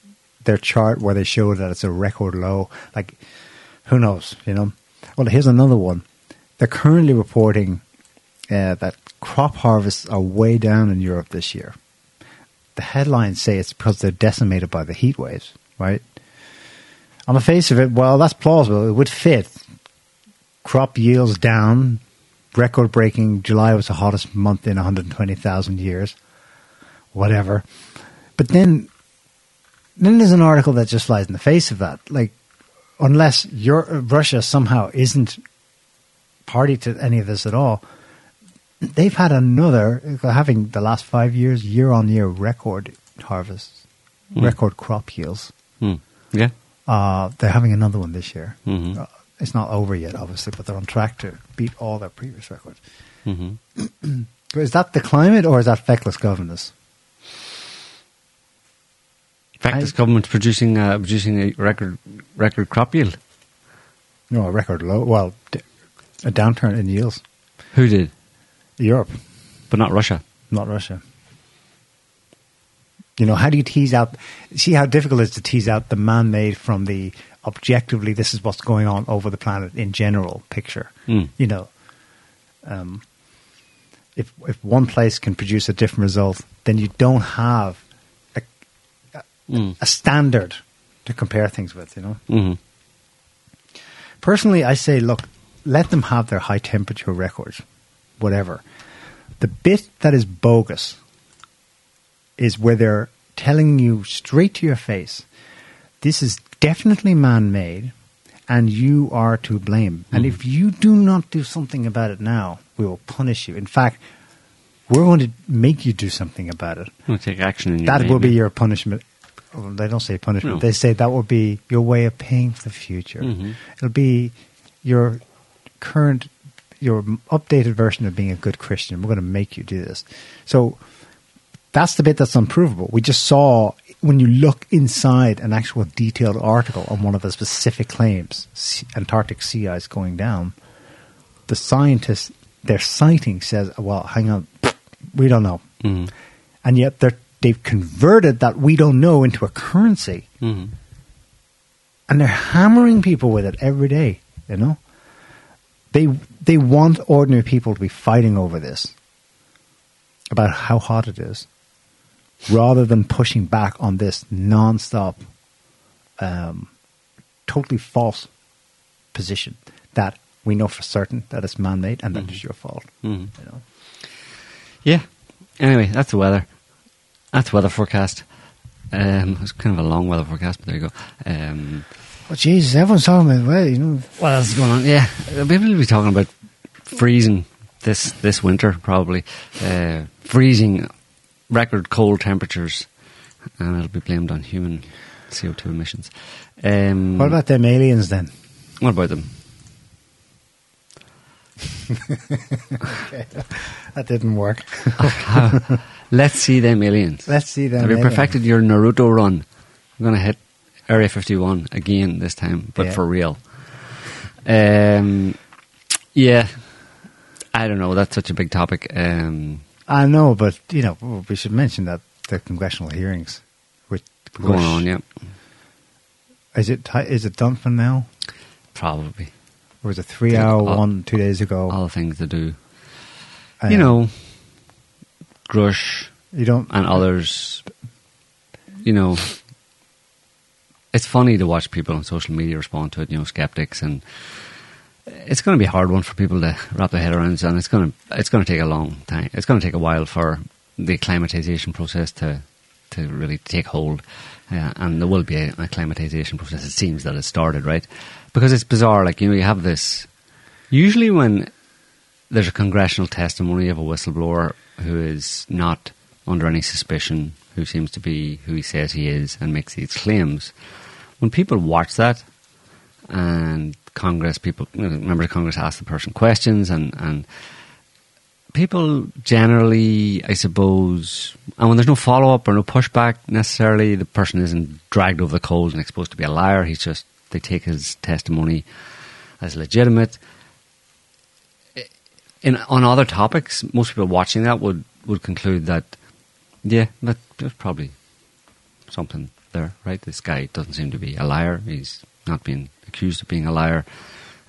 their chart where they show that it's a record low. Like, who knows? You know. Well, here's another one. They're currently reporting uh, that crop harvests are way down in Europe this year. The headlines say it's because they're decimated by the heat waves, right? On the face of it, well, that's plausible. It would fit. Crop yields down, record breaking. July was the hottest month in 120,000 years. Whatever. But then, then there's an article that just flies in the face of that. Like, unless your Russia somehow isn't party to any of this at all, they've had another having the last five years year on year record harvests, record crop yields. Hmm. yeah. Uh, they're having another one this year. Mhm. Uh, it's not over yet, obviously, but they're on track to beat all their previous records. hmm (clears throat) Is that the climate or is that feckless governance? In fact, I- this government's producing uh, producing a record record crop yield. No, a record low. Well, a downturn in yields. Who did? Europe, But not Russia. not Russia. You know, how do you tease out? See how difficult it is to tease out the man-made from the objectively. This is what's going on over the planet in general picture. Mm. You know, um, if if one place can produce a different result, then you don't have a, a, Mm. a standard to compare things with. You know. hmm Personally, I say, look, let them have their high temperature records, whatever. The bit that is bogus is where they're telling you straight to your face, this is definitely man made and you are to blame. And if you do not do something about it now, we will punish you. In fact, we're going to make you do something about it. We'll take action That name, will be your punishment. Well, they don't say punishment. No. They say that will be your way of paying for the future. Mhm. It'll be your current, your updated version of being a good Christian. We're going to make you do this. So that's the bit that's unprovable. We just saw when you look inside an actual detailed article on one of the specific claims, Antarctic sea ice going down, the scientists, their citing says, well, hang on, (sniffs) we don't know. Mhm. And yet they're, they've converted that we don't know into a currency. Mhm. And they're hammering people with it every day, you know? They, they want ordinary people to be fighting over this, about how hot it is, rather than pushing back on this non-stop, um, totally false position that we know for certain that it's man-made and that it's your fault. Mhm. You know? Yeah. Anyway, that's the weather. That's weather forecast. Um, it's kind of a long weather forecast, but there you go. Um, Well, Jesus, everyone's talking about well, you know. what else is going on? Yeah, people will be talking about freezing this this winter probably. Uh, freezing, record cold temperatures, and it'll be blamed on human CO two emissions. Um, What about them aliens then? what about them? That didn't work. (laughs) Let's see them aliens. Let's see them Have you aliens. perfected your Naruto run? I'm going to hit Area 51 again this time, but Yeah. for real. Um, yeah, I don't know. That's such a big topic. Um, I know, but you know, we should mention that the congressional hearings, which going on, yep. is it is it done for now? probably was it three hour all- one two days ago? all the things to do. You know, Grusch you don't. and others. You know, it's funny to watch people on social media respond to it. You know, skeptics and it's going to be a hard one for people to wrap their head around, and it's going to it's going to take a long time. It's going to take a while for the acclimatization process to to really take hold, uh, and there will be a, acclimatization process. It seems that it started right because it's bizarre. Like you know, you have this usually when there's a congressional testimony of a whistleblower who is not under any suspicion, who seems to be who he says he is, and makes these claims. When people watch that, and Congress people, you know, members of Congress ask the person questions, and and people generally, I suppose, and when there's no follow up or no pushback necessarily, the person isn't dragged over the coals and exposed to be a liar. He's just they take his testimony as legitimate in on other topics, most people watching that would, would conclude that, yeah, that, there's probably something there, right? This guy doesn't seem to be a liar. He's not being accused of being a liar.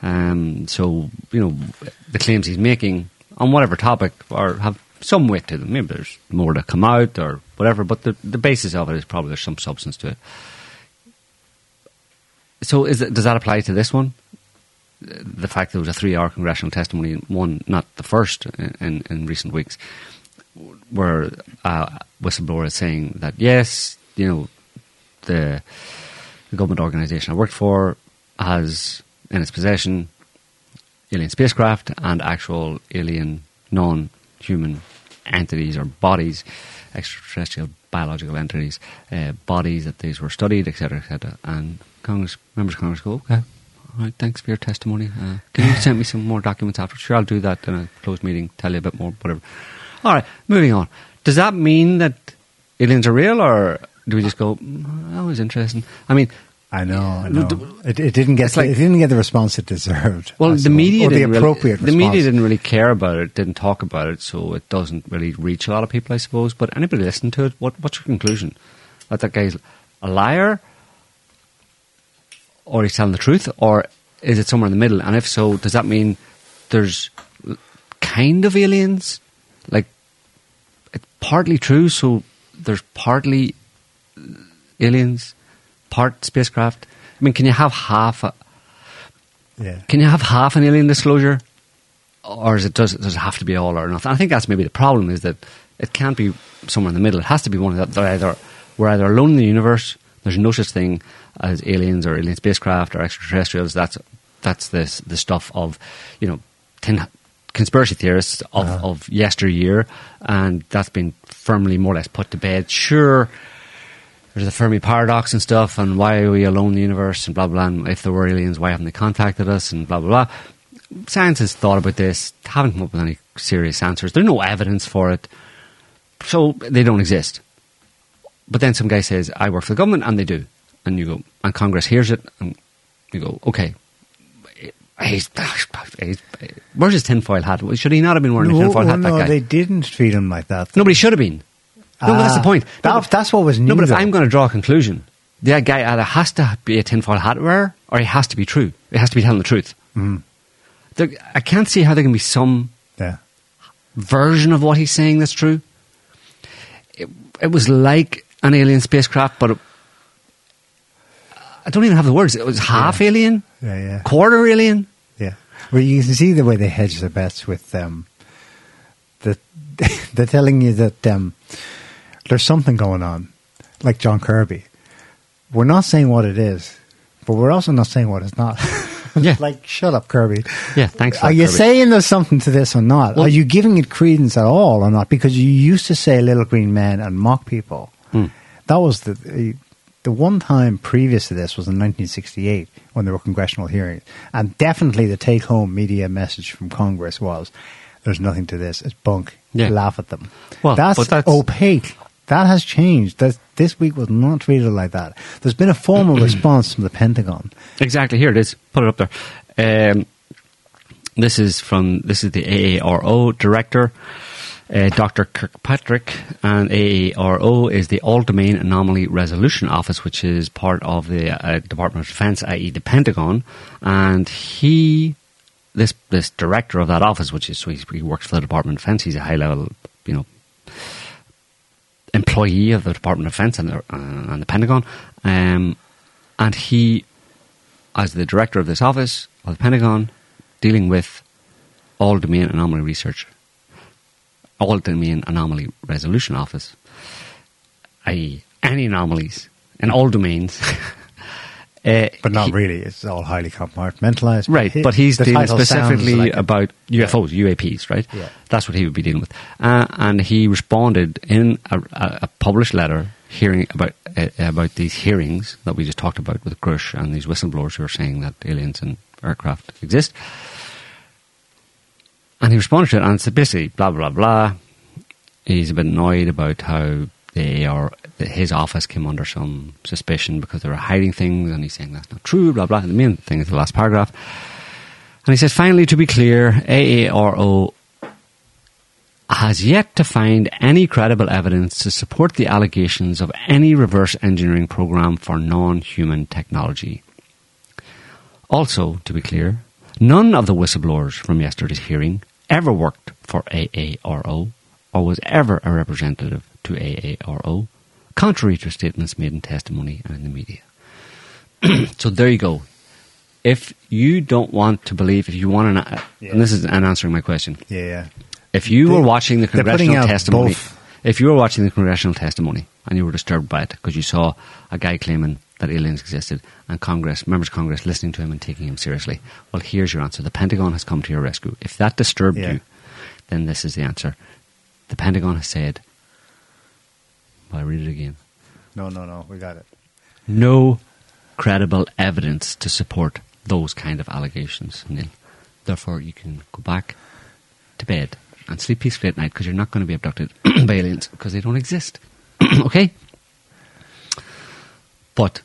Um, so, you know, the claims he's making on whatever topic are have some weight to them. Maybe there's more to come out or whatever, but the, the basis of it is probably there's some substance to it. So, is it, does that apply to this one? the fact that there was a three-hour congressional testimony, one not the first in, in, recent weeks, where a whistleblower is saying that yes, you know, the, the government organisation I worked for has in its possession alien spacecraft and actual alien non-human entities or bodies, extraterrestrial biological entities, uh, bodies that these were studied, etc., etc. And Congress members of Congress go, okay, all right, thanks for your testimony. Uh, can you (laughs) send me some more documents after? Sure, I'll do that in a closed meeting, tell you a bit more, whatever. All right, moving on. Does that mean that aliens are real, or do we just go, mm, that was interesting? I mean, I know, I know. It, it didn't get like- it didn't get the response it deserved. Well, the media or the didn't appropriate really, the media didn't really care about it, didn't talk about it, so it doesn't really reach a lot of people, I suppose. But anybody listening to it, what, what's your conclusion? That that guy's a liar, or he's telling the truth, or is it somewhere in the middle? And if so, does that mean there's kind of aliens, like it's partly true, so there's partly aliens, part spacecraft? I mean, can you have half a Yeah. can you have half an alien disclosure, or is it does, does it have to be all or nothing? I think that's maybe the problem is that it can't be somewhere in the middle. It has to be one of that. They're either we're either alone in the universe. There's no such thing as aliens or alien spacecraft or extraterrestrials. That's that's this the stuff of you know tin, conspiracy theorists of, uh-huh. of yesteryear, and that's been firmly more or less put to bed. Sure, there's the Fermi paradox and stuff, and why are we alone in the universe, and blah blah. And if there were aliens, why haven't they contacted us, and blah blah blah. Science has thought about this, haven't come up with any serious answers. There's no evidence for it, so they don't exist. But then some guy says, "I work for the government," and they do, and you go, and Congress hears it, and you go, "Okay." He's, he's, where's his tinfoil hat? Should he not have been wearing a No, tinfoil well, hat? no, they didn't treat him like that. Nobody should have been. No, but that's the Ah, point. No, that- but- that's what was new. no, but if though. I'm going to draw a conclusion, the guy either has to be a tinfoil hat wearer or he has to be true. He has to be telling the truth. Mhm. There, I can't see how there can be some yeah. version of what he's saying that's true. It, it was like an alien spacecraft, but it, I don't even have the words. It was half alien, Yeah, yeah. quarter alien. Yeah. Well, you can see the way they hedge their bets with um, the (laughs) they're telling you that um, there's something going on, like John Kirby. We're not saying what it is, but we're also not saying what it's not. (laughs) Yeah. like shut up, Kirby. Yeah, thanks. Are that, you Kirby. saying there's something to this or not? Well- Are you giving it credence at all or not? Because you used to say "little green men" and mock people. Hmm. That was the the one time previous to this was in 1968 when there were congressional hearings, and definitely the take-home media message from Congress was, "There's nothing to this. It's bunk. Yeah. Laugh at them." Well, that's, that's- opaque. That has changed. That this week was not treated like that. There's been a formal (clears throat) response from the Pentagon. Exactly. Here it is. Put it up there. Um, this is from this is the AARO director, uh, Dr. Kirkpatrick, and AARO is the All Domain Anomaly Resolution Office, which is part of the uh, Department of Defense, i.e., the Pentagon. And he, this this director of that office, which is so he works for the Department of Defense. He's a high level, you know, employee of the Department of Defense and the, uh, and the Pentagon. Um, and he, as the director of this office of the Pentagon, dealing with all domain anomaly research, all domain anomaly resolution office, i.e., any anomalies in all domains. (laughs) uh, But not he- really. It's all highly compartmentalized. Right, he- but he's dealing specifically like about UFOs, UAPs, right? Yeah. That's what he would be dealing with. Uh, and he responded in a, a, a published letter hearing about uh, about these hearings that we just talked about with Grusch and these whistleblowers who are saying that aliens and aircraft exist. And he responded to it and said basically blah blah blah. He's a bit annoyed about how they are his office came under some suspicion because they were hiding things, and he's saying that's not true. Blah blah. And the main thing is the last paragraph. And he says, finally, to be clear, AARO has yet to find any credible evidence to support the allegations of any reverse engineering program for non human technology. Also, to be clear, none of the whistleblowers from yesterday's hearing ever worked for AARO or was ever a representative to AARO, contrary to statements made in testimony and in the media. (clears throat) so there you go. If you don't want to believe, if you want to, Yeah. and this is an answering my question, Yeah, yeah. if you They- were watching the congressional testimony, both. if you were watching the congressional testimony and you were disturbed by it because you saw a guy claiming that aliens existed and Congress, members of Congress listening to him and taking him seriously, well, here's your answer. The Pentagon has come to your rescue. If that disturbed Yeah. you, then this is the answer. The Pentagon has said, I read it again, No, no, no. We got it. no credible evidence to support those kind of allegations, Niall. Therefore, you can go back to bed and sleep peacefully at night because you're not going to be abducted (clears throat) by aliens because they don't exist. (clears throat) okay? But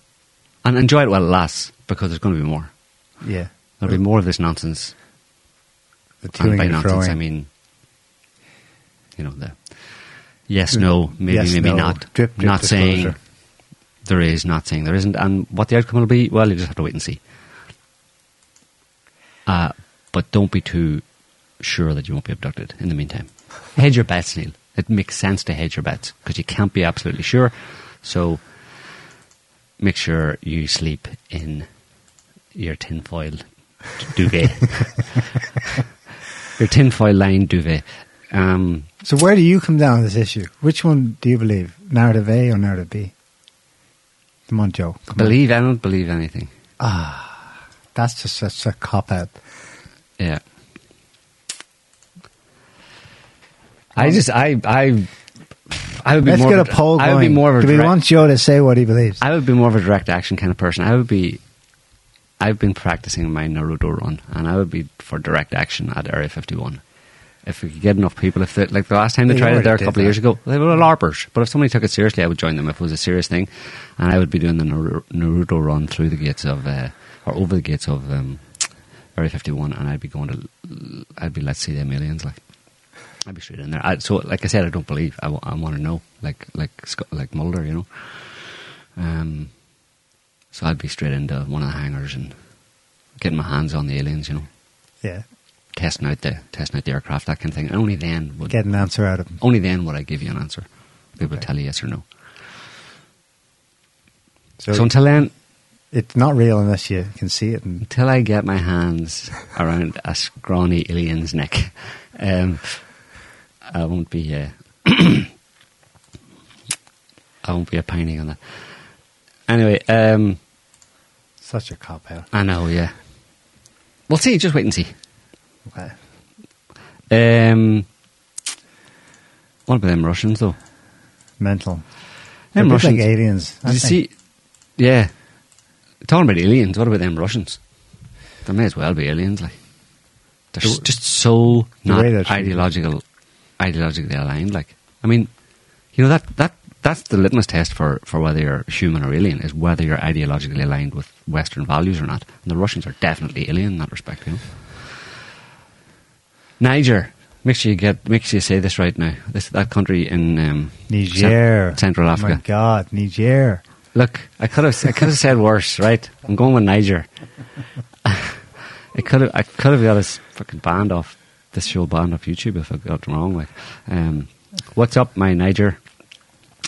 and enjoy it while it lasts because there's going to be more. Yeah. There'll be more of this nonsense. The And by and nonsense, froing. I mean, you know, the yes, no, maybe, Yes, maybe no, not. drip, drip not saying there is, not saying there isn't. And what the outcome will be, well, you just have to wait and see. Uh, but don't be too sure that you won't be abducted in the meantime. Hedge your bets, Niall. It makes sense to hedge your bets because you can't be absolutely sure. So make sure you sleep in your tinfoil duvet. (laughs) your tinfoil lined duvet. Um, So where do you come down on this issue? Which one do you believe? Narrative A or narrative B? Come on, Joe. Come on. believe, I don't believe anything. Ah, that's just such a cop out. Yeah. I just, I, I, I would be Let's more get a of poll going. I would be more of a do we direct- want Joe to say what he believes? I would be more of a direct action kind of person. I would be. I've been practicing my Naruto run, and I would be for direct action at Area 51. If we could get enough people, if they, like the last time they They tried it there a couple of years ago, they were larpers. But if somebody took it seriously, I would join them if it was a serious thing, and I would be doing the Naruto run through the gates of, uh, or over the gates of um, Area 51, and I'd be going to, I'd be let's see them aliens like. I'd be straight in there. I, so, like I said, I don't believe. I, want to know, like like like Mulder, you know. Um, so I'd be straight into one of the hangars and getting my hands on the aliens, you know, yeah. Testing out the testing out the aircraft, that kind of thing. And only then would Get an answer out of him. only then would I give you an answer. To Okay. tell you yes or no. So, So until then, it's not real unless you can see it. And until I get my hands around a scrawny alien's neck, um, I won't be. Uh, (clears throat) I won't be opining on that. Anyway, um, such a cop out. I know, yeah. We'll see. Just wait and see. Okay. Um, what about them Russians though? Mental. They're Them Russians. like aliens. Did you see? Yeah. Talking about aliens, what about them Russians? They may as well be aliens, like. They're The- just so not ideological, ideologically aligned. Like, I mean, you know that that that's the litmus test for for whether you're human or alien is whether you're ideologically aligned with Western values or not. And the Russians are definitely alien in that respect. You know. Niger. Make sure you get. Make sure you say this right now. This that country in um, Niger. Cent- Central Oh my God, Niger. Look, I could have I could have said worse, right? I'm going with Niger. (laughs) I could have I could have got us fucking banned off this show banned off YouTube if I got it wrong. Like, um, what's up, my Niger?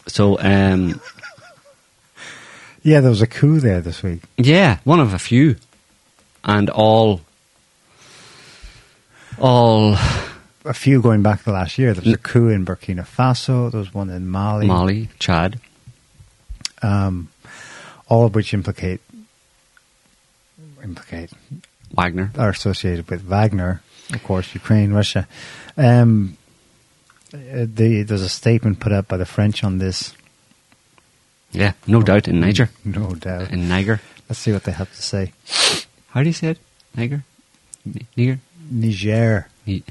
So, um, Yeah, there was a coup there this week. yeah, one of a few, and all, all A few going back to last year. There was a coup in Burkina Faso. There was one in Mali. Mali, Chad, Um, all of which implicate implicate Wagner. are associated with Wagner, of course, Ukraine, Russia. Um, the, there's a statement put out by the French on this. Yeah, no doubt in Niger, No doubt. in Niger. Let's see what they have to say. How do you say it? Niger, Niger. Niger. (laughs)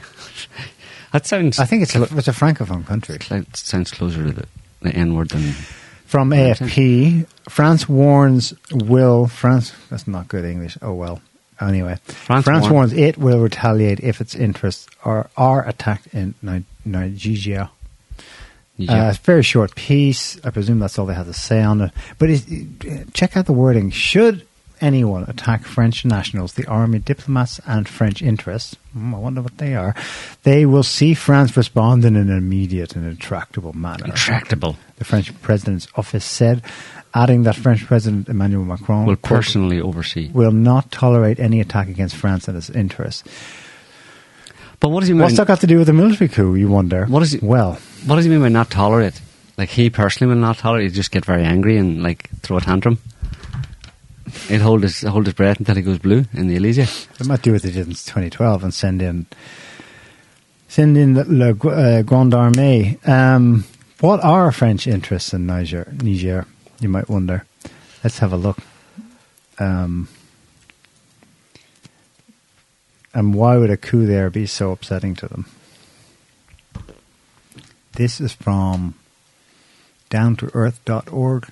That sounds. I think it's a, it's a francophone country. Sounds closer to the, the N word than From AFP, France warns will France. That's not good English. Oh well. Anyway, France France, warn- warns it will retaliate if its interests are are attacked in Nigeria. Niger. Uh, it's a very short piece. I presume that's all they have to say on it. But it, check out the wording. Should anyone attack French nationals, the army, diplomats, and French interests, hmm, I wonder what they are, they will see France respond in an immediate and intractable manner. Intractable. The French president's office said, adding that French President Emmanuel Macron Will personally oversee. will not tolerate any attack against France and its interests. But what does he mean? What's that got to do with the military coup, you wonder? What is it- Well, What does he mean by not tolerate? Like he personally will not tolerate. He'd just get very angry and like throw a tantrum. He'd hold his hold his breath until he goes blue in the Elysée. They might do what they did in 2012 and send in send in the uh, Grande Armée. Um, what are French interests in Niger? Niger, you might wonder. Let's have a look. Um, and why would a coup there be so upsetting to them? This is from downtoearth.org.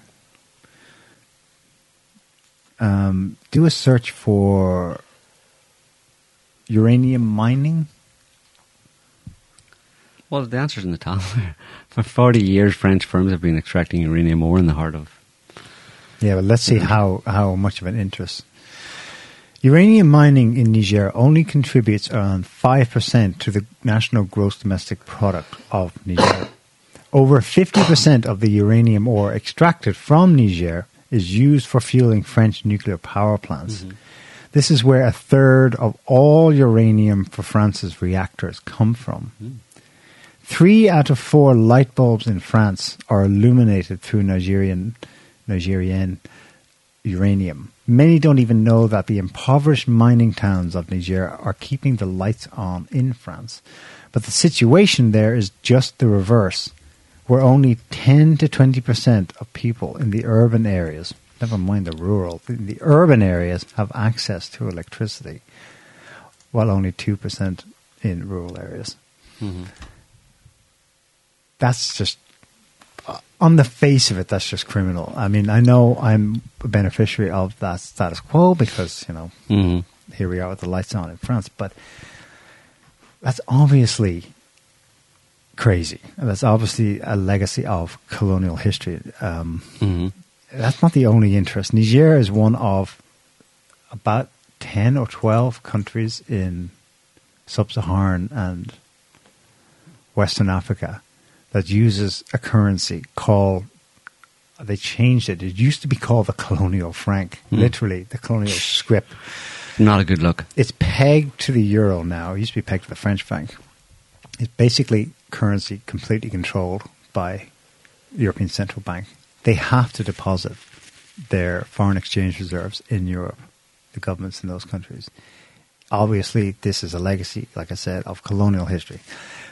um, do a search for uranium mining. Well, the answer's in the top. (laughs) For 40 years, French firms have been extracting uranium ore in the heart of. Yeah, but let's see how, how much of an interest. Uranium mining in Niger only contributes around 5% to the national gross domestic product of Niger. Over 50% of the uranium ore extracted from Niger is used for fueling French nuclear power plants. Mm-hmm. This is where a third of all uranium for France's reactors come from. Mm. Three out of four light bulbs in France are illuminated through Nigerian, Nigerian uranium. Many don't even know that the impoverished mining towns of Niger are keeping the lights on in France. But the situation there is just the reverse, where only 10 to 20% of people in the urban areas, never mind the rural, in the urban areas have access to electricity, while only 2% in rural areas. That's just on the face of it, that's just criminal. I mean, I know I'm a beneficiary of that status quo because, you know, Mhm. here we are with the lights on in France, but that's obviously crazy. That's obviously a legacy of colonial history. Um, Mhm. That's not the only interest. Niger is one of about 10 or 12 countries in sub Saharan and Western Africa that uses a currency called they changed it. It used to be called the colonial franc, literally the colonial scrip. Not a good look. It's pegged to the euro now. It used to be pegged to the French franc. It's basically currency completely controlled by the European Central Bank. They have to deposit their foreign exchange reserves in Europe, the governments in those countries. Obviously, this is a legacy, like I said, of colonial history.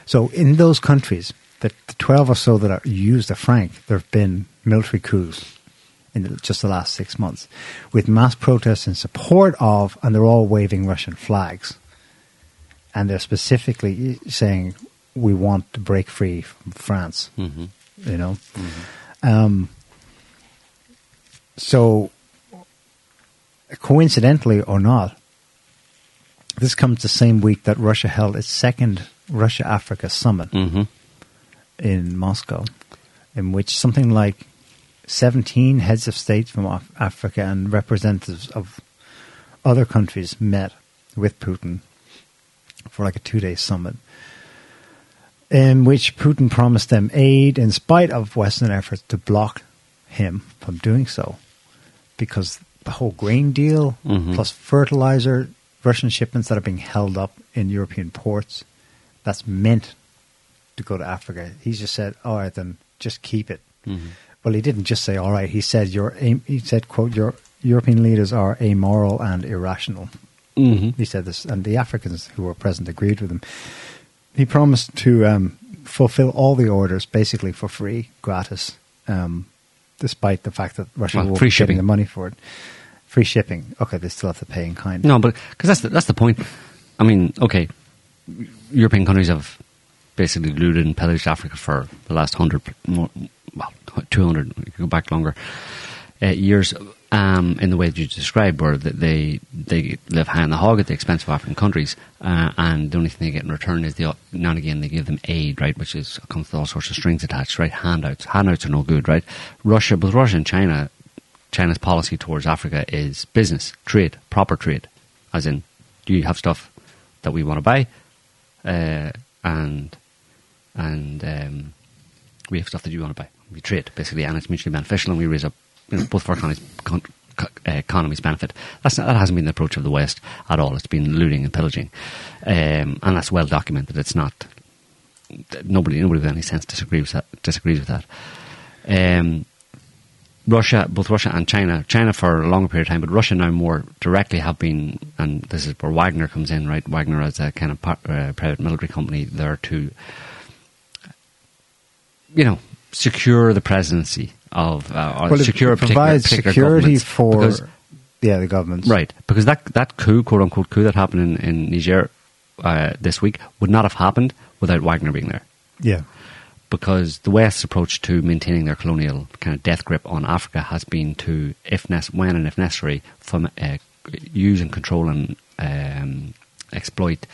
So, in those countries, the, the 12 or so that are, use the franc, there have been military coups in the, just the last six months, with mass protests in support of, and they're all waving Russian flags. And they're specifically saying, we want to break free from France, hmm you know. Um, so, coincidentally or not, this comes the same week that Russia held its second Russia Africa summit hmm in Moscow, in which something like 17 heads of state from Af- Africa and representatives of other countries met with Putin for like a two day summit, in which Putin promised them aid in spite of Western efforts to block him from doing so. Because the whole grain deal, Mhm. plus fertilizer, Russian shipments that are being held up in European ports, that's meant to go to Africa. He just said, "All right, then just keep it." Mhm. Well, he didn't just say, "All right." He said, "Your he said, quote Your European leaders are amoral and irrational." hmm He said this, and the Africans who were present agreed with him. He promised to um, fulfill all the orders basically for free, gratis, um, despite the fact that Russia Well, will free be getting shipping. the money for it. Free shipping. Okay, they still have to pay in kind. No, but because that's the, that's the point. I mean, okay, European countries have basically looted and pillaged Africa for the last hundred, well, two hundred. Go back longer uh, years. Um, in the way that you described, where they they live high on the hog at the expense of African countries, uh, and the only thing they get in return is the now and again they give them aid, right, which is comes with all sorts of strings attached, right? Handouts, handouts are no good, right? Russia, both Russia and China, China's policy towards Africa is business, trade, proper trade, as in, do you have stuff that we want to buy, uh, and and um, we have stuff that you want to buy. We trade basically, and it's mutually beneficial, and we raise up you know, both of our economies, con- co- uh, economies benefit. That's not, that hasn't been the approach of the West at all. It's been looting and pillaging, um, and that's well documented. It's not nobody nobody with any sense disagrees with that. Disagrees with that. Um, Russia, both Russia and China, China for a longer period of time, but Russia now more directly have been, and this is where Wagner comes in, right? Wagner as a kind of par- uh, private military company there to, you know, secure the presidency of, uh, Well, secure particular, provides particular security for Because- yeah the governments. Right, because that that coup, quote unquote coup that happened in, in Niger uh, this week would not have happened without Wagner being there. Yeah. because the West's approach to maintaining their colonial kind of death grip on Africa has been to, if nec- when and if necessary, from, uh, use and control and um, exploit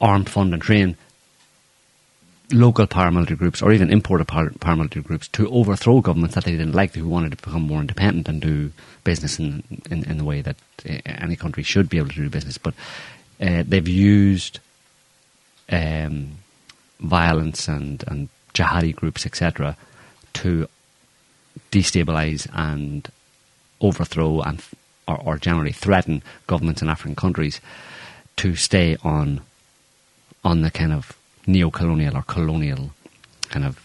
armed, fund, and train local paramilitary groups or even imported par- paramilitary groups to overthrow governments that they didn't like, who wanted to become more independent and do business in, in, in the way that uh, any country should be able to do business. But uh, they've used um, violence and, and jihadi groups, etc., to destabilize and overthrow and or, or generally threaten governments in African countries to stay on on the kind of neo-colonial or colonial kind of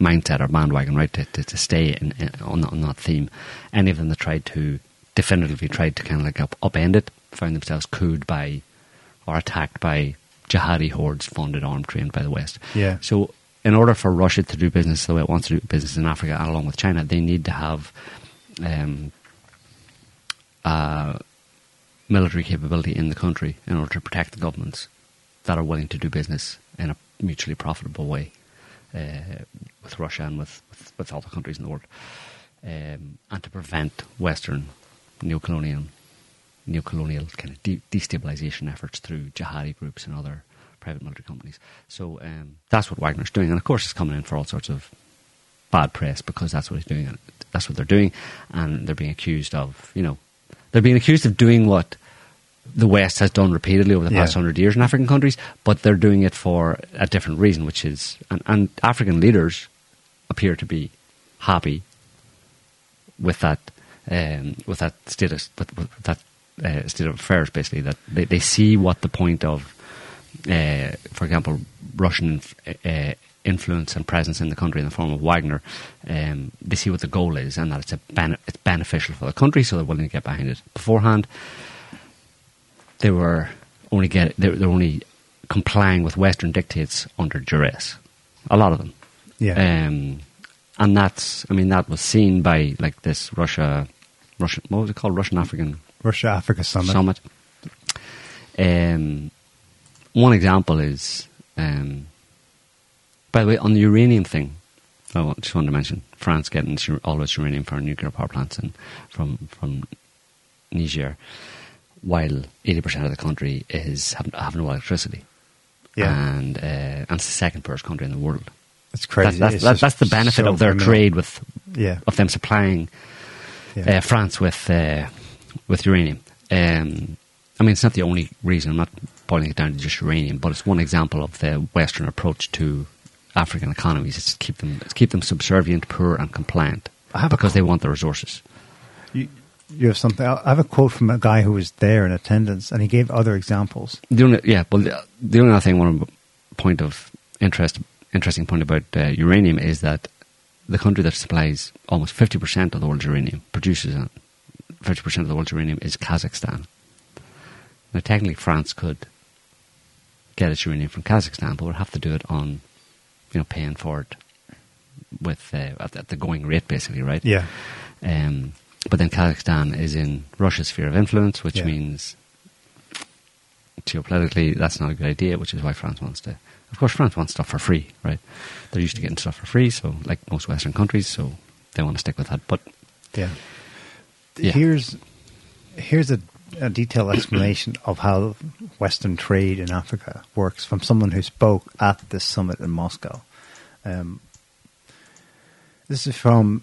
mindset or bandwagon, right? To, to, to stay in, in, on, on that theme. Any of them that tried to definitively tried to kind of like up, upend it found themselves cooed by or attacked by jihadi hordes funded, armed, trained by the West. Yeah. So, in order for Russia to do business the way it wants to do business in Africa, and along with China, they need to have um, uh, military capability in the country in order to protect the governments that are willing to do business in a mutually profitable way uh, with Russia and with, with, with other countries in the world, um, and to prevent Western neo-colonial, neo-colonial kind of de- destabilization efforts through jihadi groups and other private military companies. So um, that's what Wagner's doing, and of course, it's coming in for all sorts of bad press because that's what he's doing. and That's what they're doing, and they're being accused of, you know, they're being accused of doing what the West has done repeatedly over the past Yeah. hundred years in African countries, but they're doing it for a different reason, which is, and, and African leaders appear to be happy with that, um, with that status, with, with that uh, state of affairs. Basically, that they, they see what the point of, uh, for example, Russian uh, influence and presence in the country in the form of Wagner. Um, they see what the goal is, and that it's a bene- it's beneficial for the country, so they're willing to get behind it. Beforehand, they were only get they were, only complying with Western dictates under duress. A lot of them. Yeah. Um, and that's, I mean, that was seen by like this Russia, Russian, what was it called? Russian African Russia Africa Summit. Summit. Um, one example is, um, by the way, on the uranium thing, I just wanted to mention France getting all its uranium for nuclear power plants and from from Niger, while eighty percent of the country is have, have no electricity. Yeah. and uh, and it's the second poorest country in the world. It's crazy. That's, that's, that- that's the benefit so of their criminal. trade with Yeah. of them supplying Yeah. uh, France with uh, with uranium. Um, I mean, it's not the only reason. I'm not boiling it down to just uranium, but it's one example of the Western approach to African economies. It's to keep them it's keep them subservient, poor, and compliant I have a because they want the resources. You, you have something. I have a quote from a guy who was there in attendance, and he gave other examples. The only, yeah, well, the, the only other thing, one point of interest, interesting point about uh, uranium is that the country that supplies almost fifty percent of the world's uranium produces fifty percent of the world's uranium is Kazakhstan. Now, technically, France could get its uranium from Kazakhstan, but would have to do it on, you know, paying for it with uh, at, at the going rate, basically, right? Yeah. Um, but then Kazakhstan is in Russia's sphere of influence, which Yeah. means geopolitically that's not a good idea, which is why France wants to. Of course, France wants stuff for free, right? They're used to getting stuff for free, so like most Western countries, so they want to stick with that. But Yeah. Yeah. Here's here's a, a detailed explanation (clears throat) of how Western trade in Africa works from someone who spoke at this summit in Moscow. Um, this is from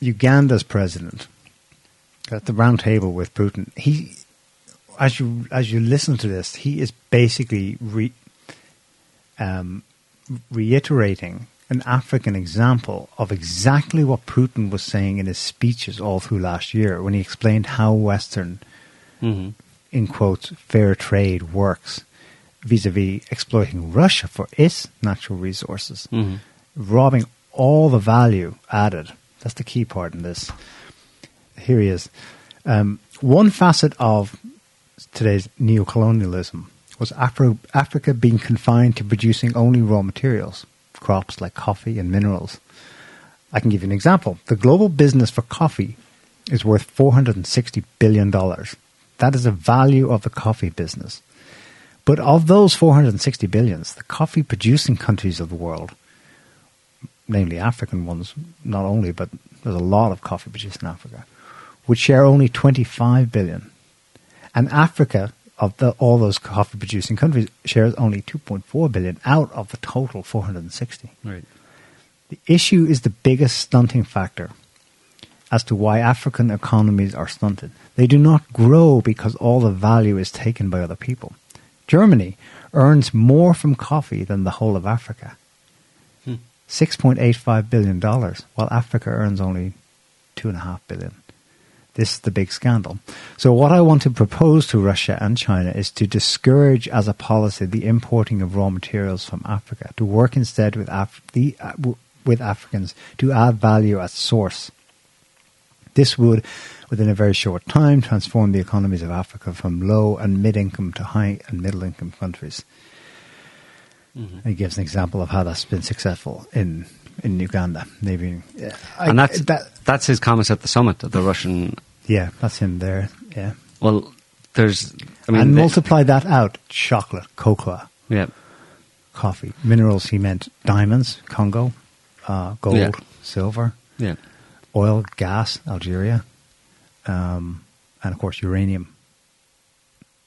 Uganda's president at the round table with Putin. He, as you as you listen to this, he is basically re, um, reiterating an African example of exactly what Putin was saying in his speeches all through last year when he explained how Western, in quotes, fair trade works vis a vis exploiting Russia for its natural resources, robbing all the value added. That's the key part in this. Here he is. Um, one facet of today's neocolonialism was Afro- Africa being confined to producing only raw materials, crops like coffee and minerals. I can give you an example. The global business for coffee is worth $460 billion. That is the value of the coffee business. But of those 460 billions, the coffee producing countries of the world namely African ones, not only, but there's a lot of coffee produced in Africa, would share only 25 billion. And Africa, of the, all those coffee producing countries, shares only 2.4 billion out of the total 460. Right. The issue is the biggest stunting factor as to why African economies are stunted. They do not grow because all the value is taken by other people. Germany earns more from coffee than the whole of Africa. Hmm. $6.85 billion, while Africa earns only $2.5 billion. This is the big scandal. So what I want to propose to Russia and China is to discourage as a policy the importing of raw materials from Africa, to work instead with, Af- the, uh, w- with Africans to add value at source. This would, within a very short time, transform the economies of Africa from low and mid-income to high and middle-income countries. It gives an example of how that's been successful in in Uganda. Maybe, yeah, I- and that's that, that's his comments at the summit of the Russian. yeah, that's him there. Yeah, Well, there's. I mean, and they- multiply that out: chocolate, cocoa, yeah, coffee, minerals. He meant diamonds, Congo, uh, gold, Yeah. silver, yeah. oil, gas, Algeria, um, and of course uranium.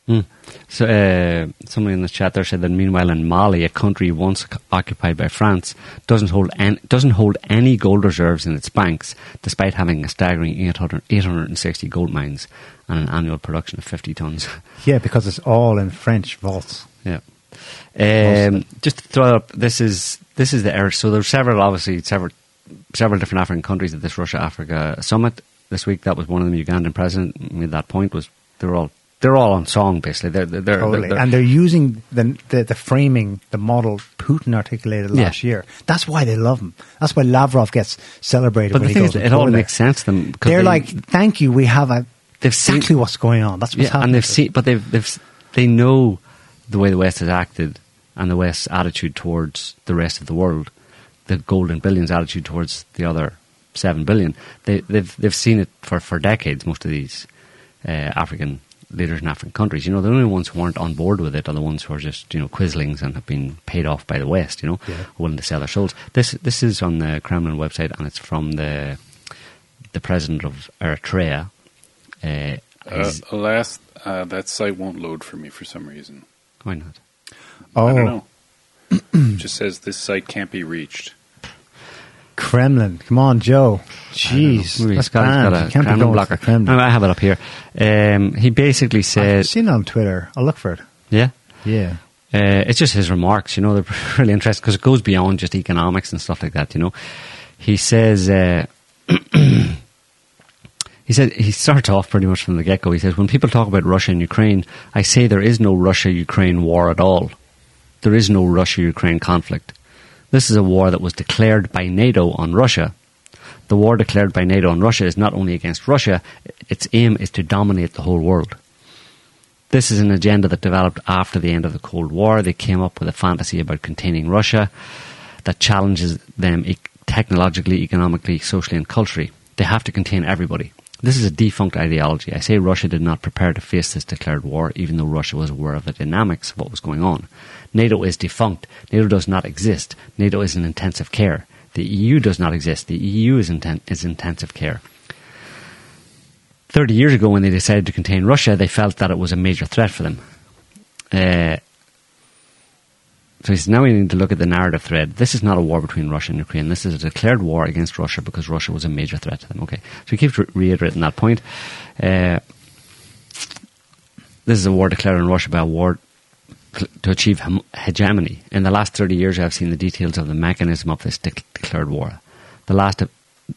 Hmm. So, uh, somebody in the chat there said that meanwhile in Mali, a country once c- occupied by France, doesn't hold an, doesn't hold any gold reserves in its banks, despite having a staggering 800, 860 gold mines and an annual production of 50 tons. (laughs) Yeah, because it's all in French vaults. yeah. Um, just to throw up, this is this is the era. So there's several, obviously, several several different African countries at this Russia Africa summit this week. That was one of them. Ugandan president made that point. Was they're all they're all on song basically. They're they're, they're, Totally. they're- and they're using the, the the framing, the model Putin articulated Yeah. last year. That's why they love him. That's why Lavrov gets celebrated but when the he thing goes is, it all there. makes sense to them. They're they- like, thank you, we have a, They've seen- exactly what's going on. That's what's yeah, happening. and they've seen, but they've they've they know the way the West has acted and the West's attitude towards the rest of the world, the golden billions attitude towards the other seven billion. They, they've they've seen it for, for decades. Most of these uh, African leaders in African countries, you know, the only ones who aren't on board with it are the ones who are just you know quislings and have been paid off by the West. You know, Yeah. willing to sell their souls. This this is on the Kremlin website and it's from the the president of Eritrea. Uh, Uh, alas, uh, that site won't load for me for some reason. why not? Oh, I don't know. (clears throat) it just says this site can't be reached. Kremlin. Come on, Joe. Jeez. That's Scott has banned. got a can't Kremlin blocker. Kremlin. I have it up here. Um, he basically says I've said, seen it on Twitter. I'll look for it. yeah, Yeah. uh, it's just his remarks. You know, they're (laughs) really interesting because it goes beyond just economics and stuff like that. You know, he says. Uh, (clears throat) He said he starts off pretty much from the get go. He says, "When people talk about Russia and Ukraine, I say there is no Russia-Ukraine war at all. There is no Russia-Ukraine conflict. This is a war that was declared by NATO on Russia. The war declared by NATO on Russia is not only against Russia; its aim is to dominate the whole world. This is an agenda that developed after the end of the Cold War. They came up with a fantasy about containing Russia that challenges them technologically, economically, socially, and culturally. They have to contain everybody. This is a defunct ideology. I say Russia did not prepare to face this declared war, even though Russia was aware of the dynamics of what was going on. NATO is defunct. NATO does not exist. NATO is in intensive care. The EU does not exist. The EU is, inten- is intensive care. 30 years ago, when they decided to contain Russia, they felt that it was a major threat for them. Uh, so he says, now we need to look at the narrative thread. This is not a war between Russia and Ukraine. This is a declared war against Russia because Russia was a major threat to them. Okay. So he keeps re- reiterating that point. Uh, this is a war declared on Russia by a war to achieve hegemony. In the last 30 years, I've seen the details of the mechanism of this de- declared war. The last,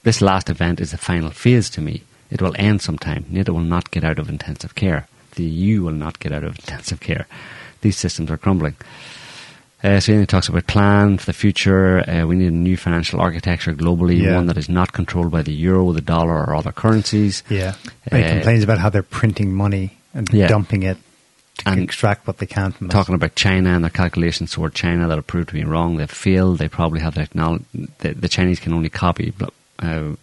this last event is the final phase to me. It will end sometime. NATO will not get out of intensive care. The EU will not get out of (laughs) intensive care. These systems are crumbling. Uh, so he talks about plan for the future. Uh, we need a new financial architecture globally, Yeah. one that is not controlled by the euro, the dollar, or other currencies. Yeah. And he Uh, complains about how they're printing money and Yeah. dumping it And extract what they can from talking about China and their calculations toward China that have proved to be wrong. They've failed. They probably have the technology. The, the Chinese can only copy. blo- Uh,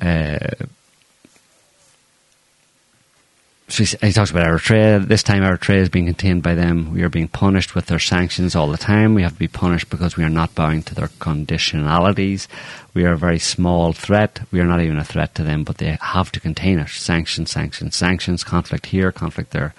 uh, he, talks about Eritrea. This time, Eritrea is being contained by them. We are being punished with their sanctions all the time. We have to be punished because we are not bowing to their conditionalities. We are a very small threat. We are not even a threat to them, but they have to contain us. Sanctions, sanctions, sanctions. Conflict here, conflict there.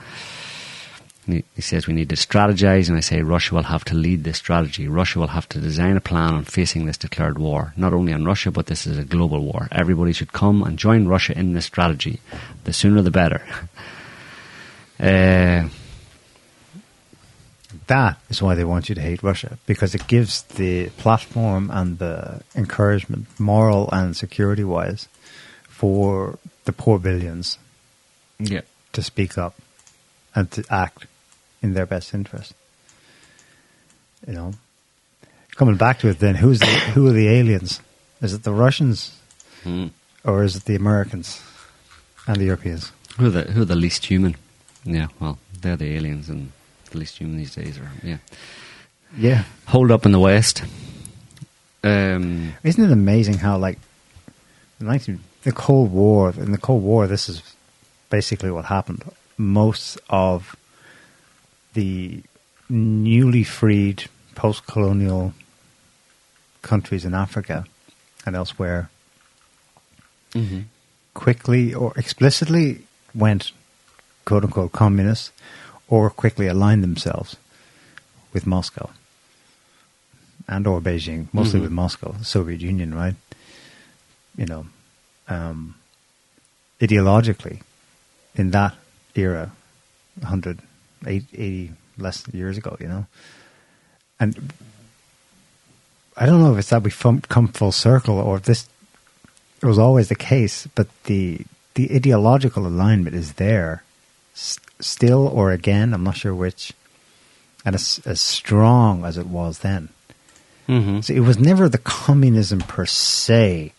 He he says we need to strategize, and I say Russia will have to lead this strategy. Russia will have to design a plan on facing this declared war. Not only on Russia, but this is a global war. Everybody should come and join Russia in this strategy. The sooner the better. (laughs) Uh, That is why they want you to hate Russia because it gives the platform and the encouragement, moral and security wise, for the poor billions yeah. to speak up and to act in their best interest. You know, coming back to it, then who's the, (coughs) who are the aliens? Is it the Russians Hmm. or is it the Americans and the Europeans? Who are the who are the least human? Yeah, well, they're the aliens and the least human these days. Are yeah. Yeah, Hold up in the West. Um, Isn't it amazing how, like, the 19, the Cold War, in the Cold War, this is basically what happened. Most of the newly freed post colonial countries in Africa and elsewhere quickly or explicitly went quote unquote communists or quickly align themselves with Moscow and or Beijing, mostly Mhm. with Moscow, the Soviet Union, right? You know, um, ideologically, in that era, 100, 80, 80 less years ago, you know, and I don't know if it's that we come full circle or if this was always the case, but the the ideological alignment is there, still or again. I'm not sure which, and it's as strong as it was then. mhm. So it was never the communism per se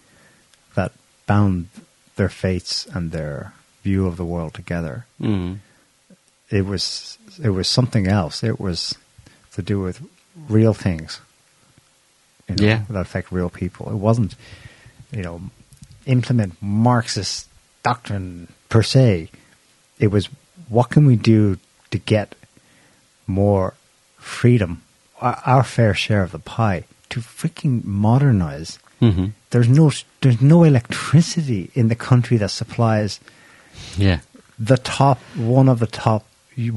that bound their fates and their view of the world together. Mhm. It was it was something else. It was to do with real things. You know, Yeah. that affect real people. It wasn't, you know, implement Marxist doctrine per se. It was what can we do to get more freedom, our, our fair share of the pie, to freaking modernize. Mhm. There's no there's no electricity in the country that supplies Yeah. the top one of the top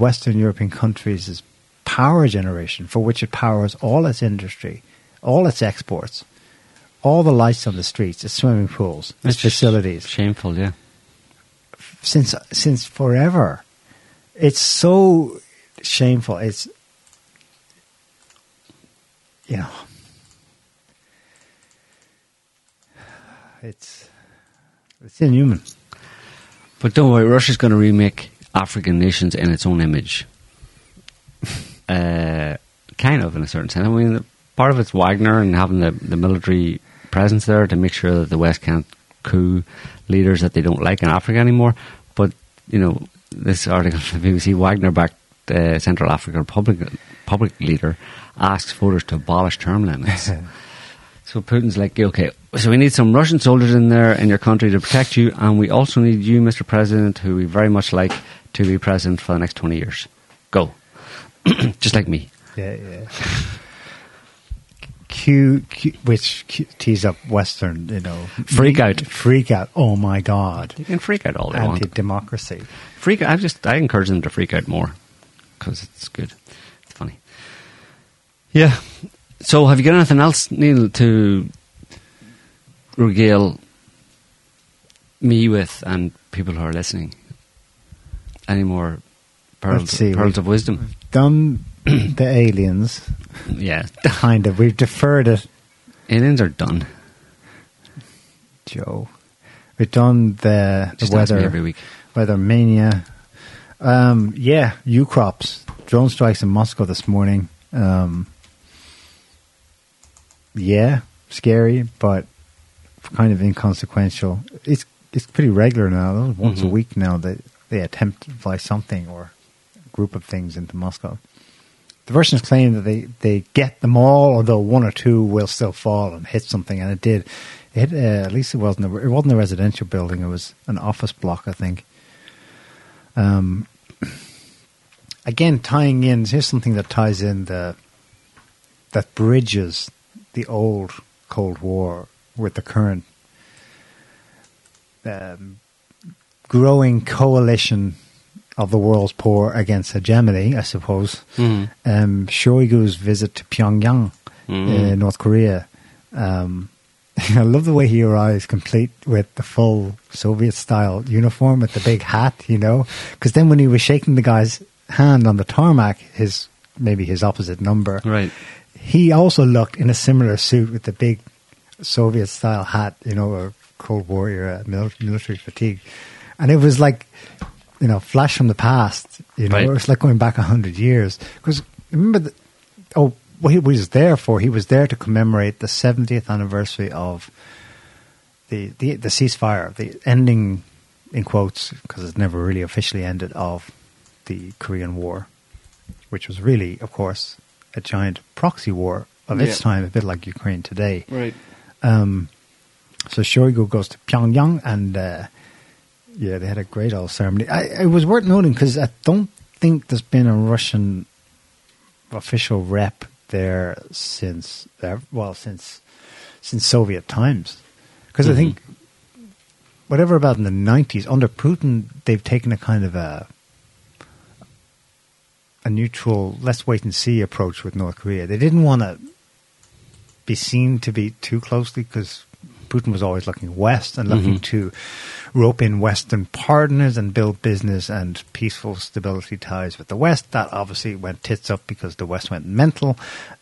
Western European countries is power generation, for which it powers all its industry, all its exports, all the lights on the streets, its swimming pools, its It's facilities. Shameful, yeah. Since since forever, it's so shameful. It's you know, it's it's inhuman. But don't worry, Russia's going to remake African nations in its own image. (laughs) uh, kind of, in a certain sense. I mean, part of it's Wagner and having the, the military presence there to make sure that the West can't coup leaders that they don't like in Africa anymore. But, you know, this article from the BBC, Wagner backed uh, Central African Republic, public leader asks voters to abolish term limits. (laughs) So Putin's like, okay, so we need some Russian soldiers in there in your country to protect you, and we also need you, Mr. President, who we very much like, to be president for the next 20 years. Go. (clears throat) Just like me. Yeah, yeah. Q, Q which Q, tease up Western, you know, Freak out. freak out. Oh my God, You can freak out all they want. anti-democracy. Freak I just, I encourage them to freak out more, because it's good. It's funny. Yeah. So have you got anything else, Niall, to regale me with and people who are listening? Any more pearls, pearls of wisdom? Done (clears throat) the aliens, Yeah. kind of. We've deferred it, Aliens are done. Joe. We've done the, the Just ask me weather, every week. weather mania. Um, yeah, U crops. Drone strikes in Moscow this morning. Um, yeah, scary, but kind of inconsequential. It's it's pretty regular now. Once a Mhm. week now that they attempt to fly something or a group of things into Moscow. The Russians claim that they, they get them all, although one or two will still fall and hit something, and it did. It uh, at least it wasn't a, it wasn't a residential building; it was an office block, I think. Um, again, tying in here's something that ties in the that bridges the old Cold War with the current um, growing coalition of the world's poor against hegemony, I suppose. Mhm. Um, Shoigu's visit to Pyongyang, Mhm. uh, North Korea. Um, (laughs) I love the way he arrives complete with the full Soviet style uniform with the big hat, you know? Because then when he was shaking the guy's hand on the tarmac, his maybe his opposite number, Right. he also looked in a similar suit with the big Soviet style hat, you know, or Cold War era military fatigue. And it was like, you know, flash from the past, you know, Right. it was like going back a hundred years. Because remember, the, oh, what he was there for, he was there to commemorate the 70th anniversary of the, the, the ceasefire, the ending, in quotes, because it's never really officially ended, of the Korean War, which was really, of course, a giant proxy war of its Yeah. time, a bit like Ukraine today. Right. Um, so Shoigu goes to Pyongyang, and uh, yeah, they had a great old ceremony. I, it was worth noting because I don't think there's been a Russian official rep there since uh, well since since Soviet times. Because I Mhm. think whatever about in the nineties under Putin, they've taken a kind of a a neutral, let's wait and see approach with North Korea. They didn't want to be seen to be too closely because Putin was always looking west and looking Mhm. to rope in Western partners and build business and peaceful stability ties with the West. That obviously went tits up because the West went mental.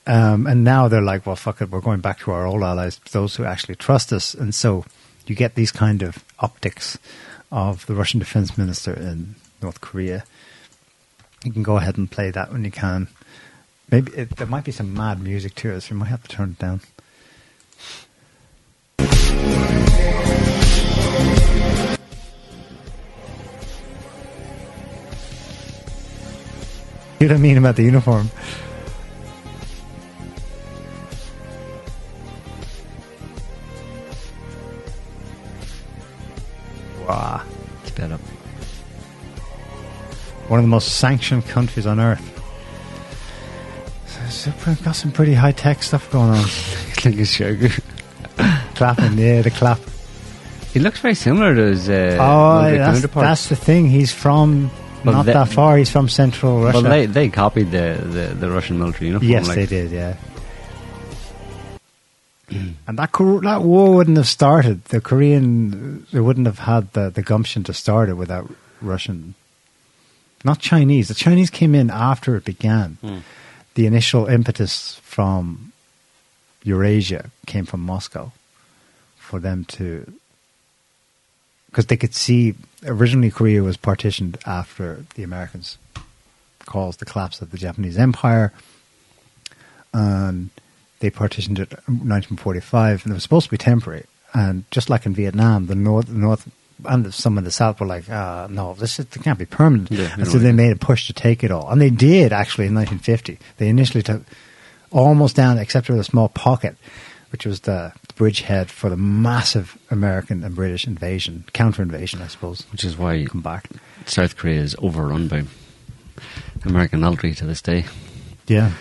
Um, and now they're like, well, fuck it, we're going back to our old allies, those who actually trust us. And so you get these kind of optics of the Russian defense minister in North Korea. You can go ahead and play that when you can. Maybe it, there might be some mad music to it, so you might have to turn it down. You what I mean about the uniform? Wow. Sped up. One of the most sanctioned countries on earth. So, so got some pretty high tech stuff going on. (laughs) Shoigu. Clapping, yeah, the clap. He looks very similar to his uh, oh, that's, that's the thing. He's from Well, not they- that far. He's from Central Russia. Well, they, they copied the, the, the Russian military uniform. yes, like, they did. Yeah. (clears throat) and that that war wouldn't have started. The Korean they wouldn't have had the, the gumption to start it without Russian, not Chinese. The Chinese came in after it began. Hmm. The initial impetus from Eurasia came from Moscow for them to because they could see originally Korea was partitioned after the Americans caused the collapse of the Japanese Empire, and they partitioned it in 1945, and it was supposed to be temporary. And just like in Vietnam, the north, the north, and some of the south were like, uh, "No, this is, it can't be permanent." Yeah, and so they made a push to take it all, and they did actually in 1950. They initially took almost down, except for a small pocket, which was the bridgehead for the massive American and British invasion, counter invasion, I suppose. Which is why Come back. South Korea is overrun by American military to this day. Yeah,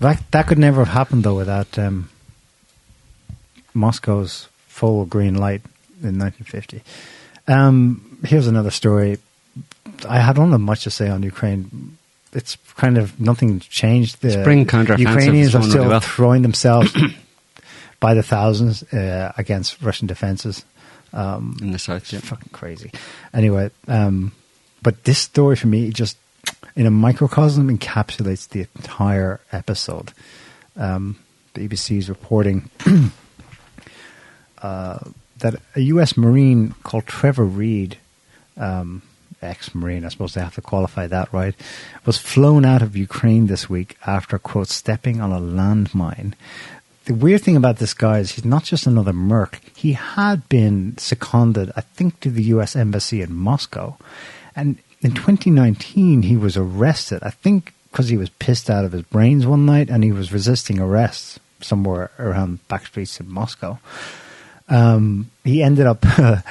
that that could never have happened though without um, Moscow's full green light in 1950. Um, here's another story. I had don't have much to say on Ukraine. It's kind of nothing changed. The Spring counteroffensive Ukrainians are still well. throwing themselves (clears throat) by the thousands uh, against Russian defenses. Um, In the south, yeah. fucking crazy. Anyway, um, but this story for me just in a microcosm encapsulates the entire episode. Um, the BBC is reporting (clears throat) uh, that a U.S. Marine called Trevor Reed, um, ex-Marine, I suppose they have to qualify that, right, was flown out of Ukraine this week after, quote, stepping on a landmine. The weird thing about this guy is he's not just another merc. He had been seconded, I think, to the U.S. Embassy in Moscow. And in 2019, he was arrested, I think because he was pissed out of his brains one night and he was resisting arrest somewhere around back streets in Moscow. Um, he ended up (laughs)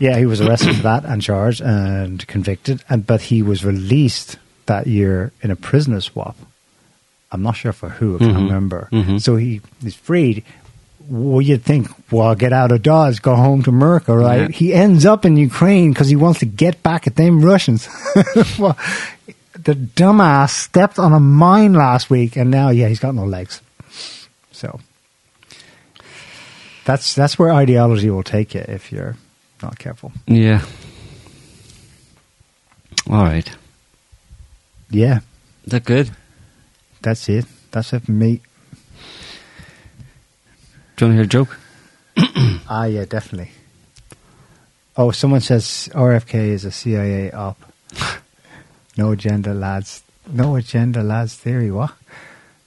Yeah, he was arrested for that and charged and convicted, and but he was released that year in a prisoner swap. I'm not sure for who, I can't Mhm. remember. Mhm. So he is freed. Well, you'd think, well, get out of Dodge, go home to America, right? Yeah. He ends up in Ukraine because he wants to get back at them Russians. (laughs) well, the dumbass stepped on a mine last week, and now, yeah, he's got no legs. So that's that's where ideology will take you if you're not careful. Yeah. All right. Yeah, Is that good? That's it. That's it for me. Do you want to hear a joke? (clears throat) Ah, yeah, definitely. Oh, someone says RFK is a CIA op. (laughs) no agenda, lads. No agenda, lads. Theory. What?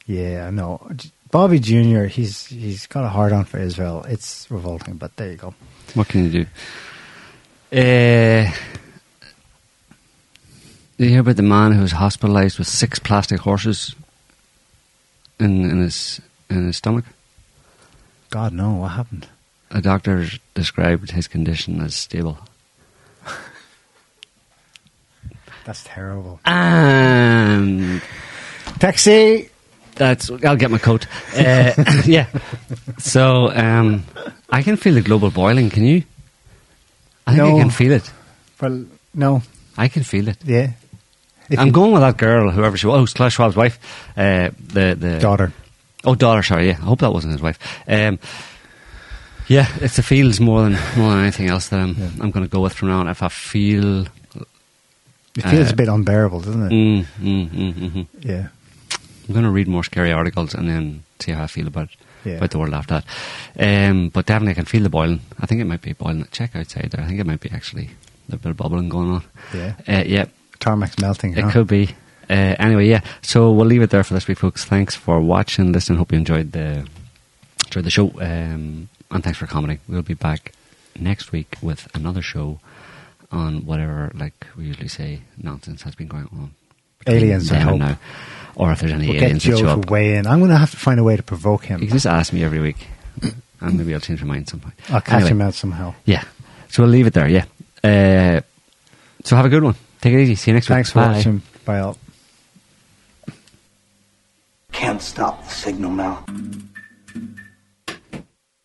Yeah, no. Bobby Jr. He's he's got a hard on for Israel. It's revolting, but there you go. What can you do? Uh, did you hear about the man who was hospitalized with six plastic horses in, in his in his stomach? God, no. What happened? A doctor described his condition as stable. (laughs) That's terrible. And Taxi. that's I'll get my coat. Uh, (laughs) yeah. So um, I can feel the global boiling. Can you? I think No. I can feel it. Well, no. I can feel it. Yeah. (laughs) I'm going with that girl, whoever she was. Oh, Klaus Schwab's wife. Uh, the the daughter. Oh, daughter. Sorry. Yeah, I hope that wasn't his wife. Um, yeah, it's the feels more than more than anything else that I'm I'm going to go with from now on. If I feel, It feels uh, a bit unbearable, doesn't it? mm, mm, mm, mm, mm. Yeah. I'm going to read more scary articles and then see how I feel about it. Yeah. About the world after that. Um, but definitely, I can feel the boiling. I think it might be boiling. Check outside there. I think it might be actually a bit of bubbling going on. Yeah. Uh, yeah. Tarmac's melting. It huh? could be. Uh, anyway, yeah. So we'll leave it there for this week, folks. Thanks for watching, listening. Hope you enjoyed the enjoyed the show, um, and thanks for commenting. We'll be back next week with another show on whatever, like we usually say, nonsense has been going on. Aliens, I hope. now, or if there's any We'll get aliens that Joe show to weigh in. I'm going to have to find a way to provoke him. You can just ask me every week, and maybe I'll change my mind sometime. I'll catch Anyway, him out somehow. Yeah. So we'll leave it there. Yeah. Uh, so have a good one. Take it easy. See you next Thanks week. for Bye. watching. Bye all. Can't stop the signal now.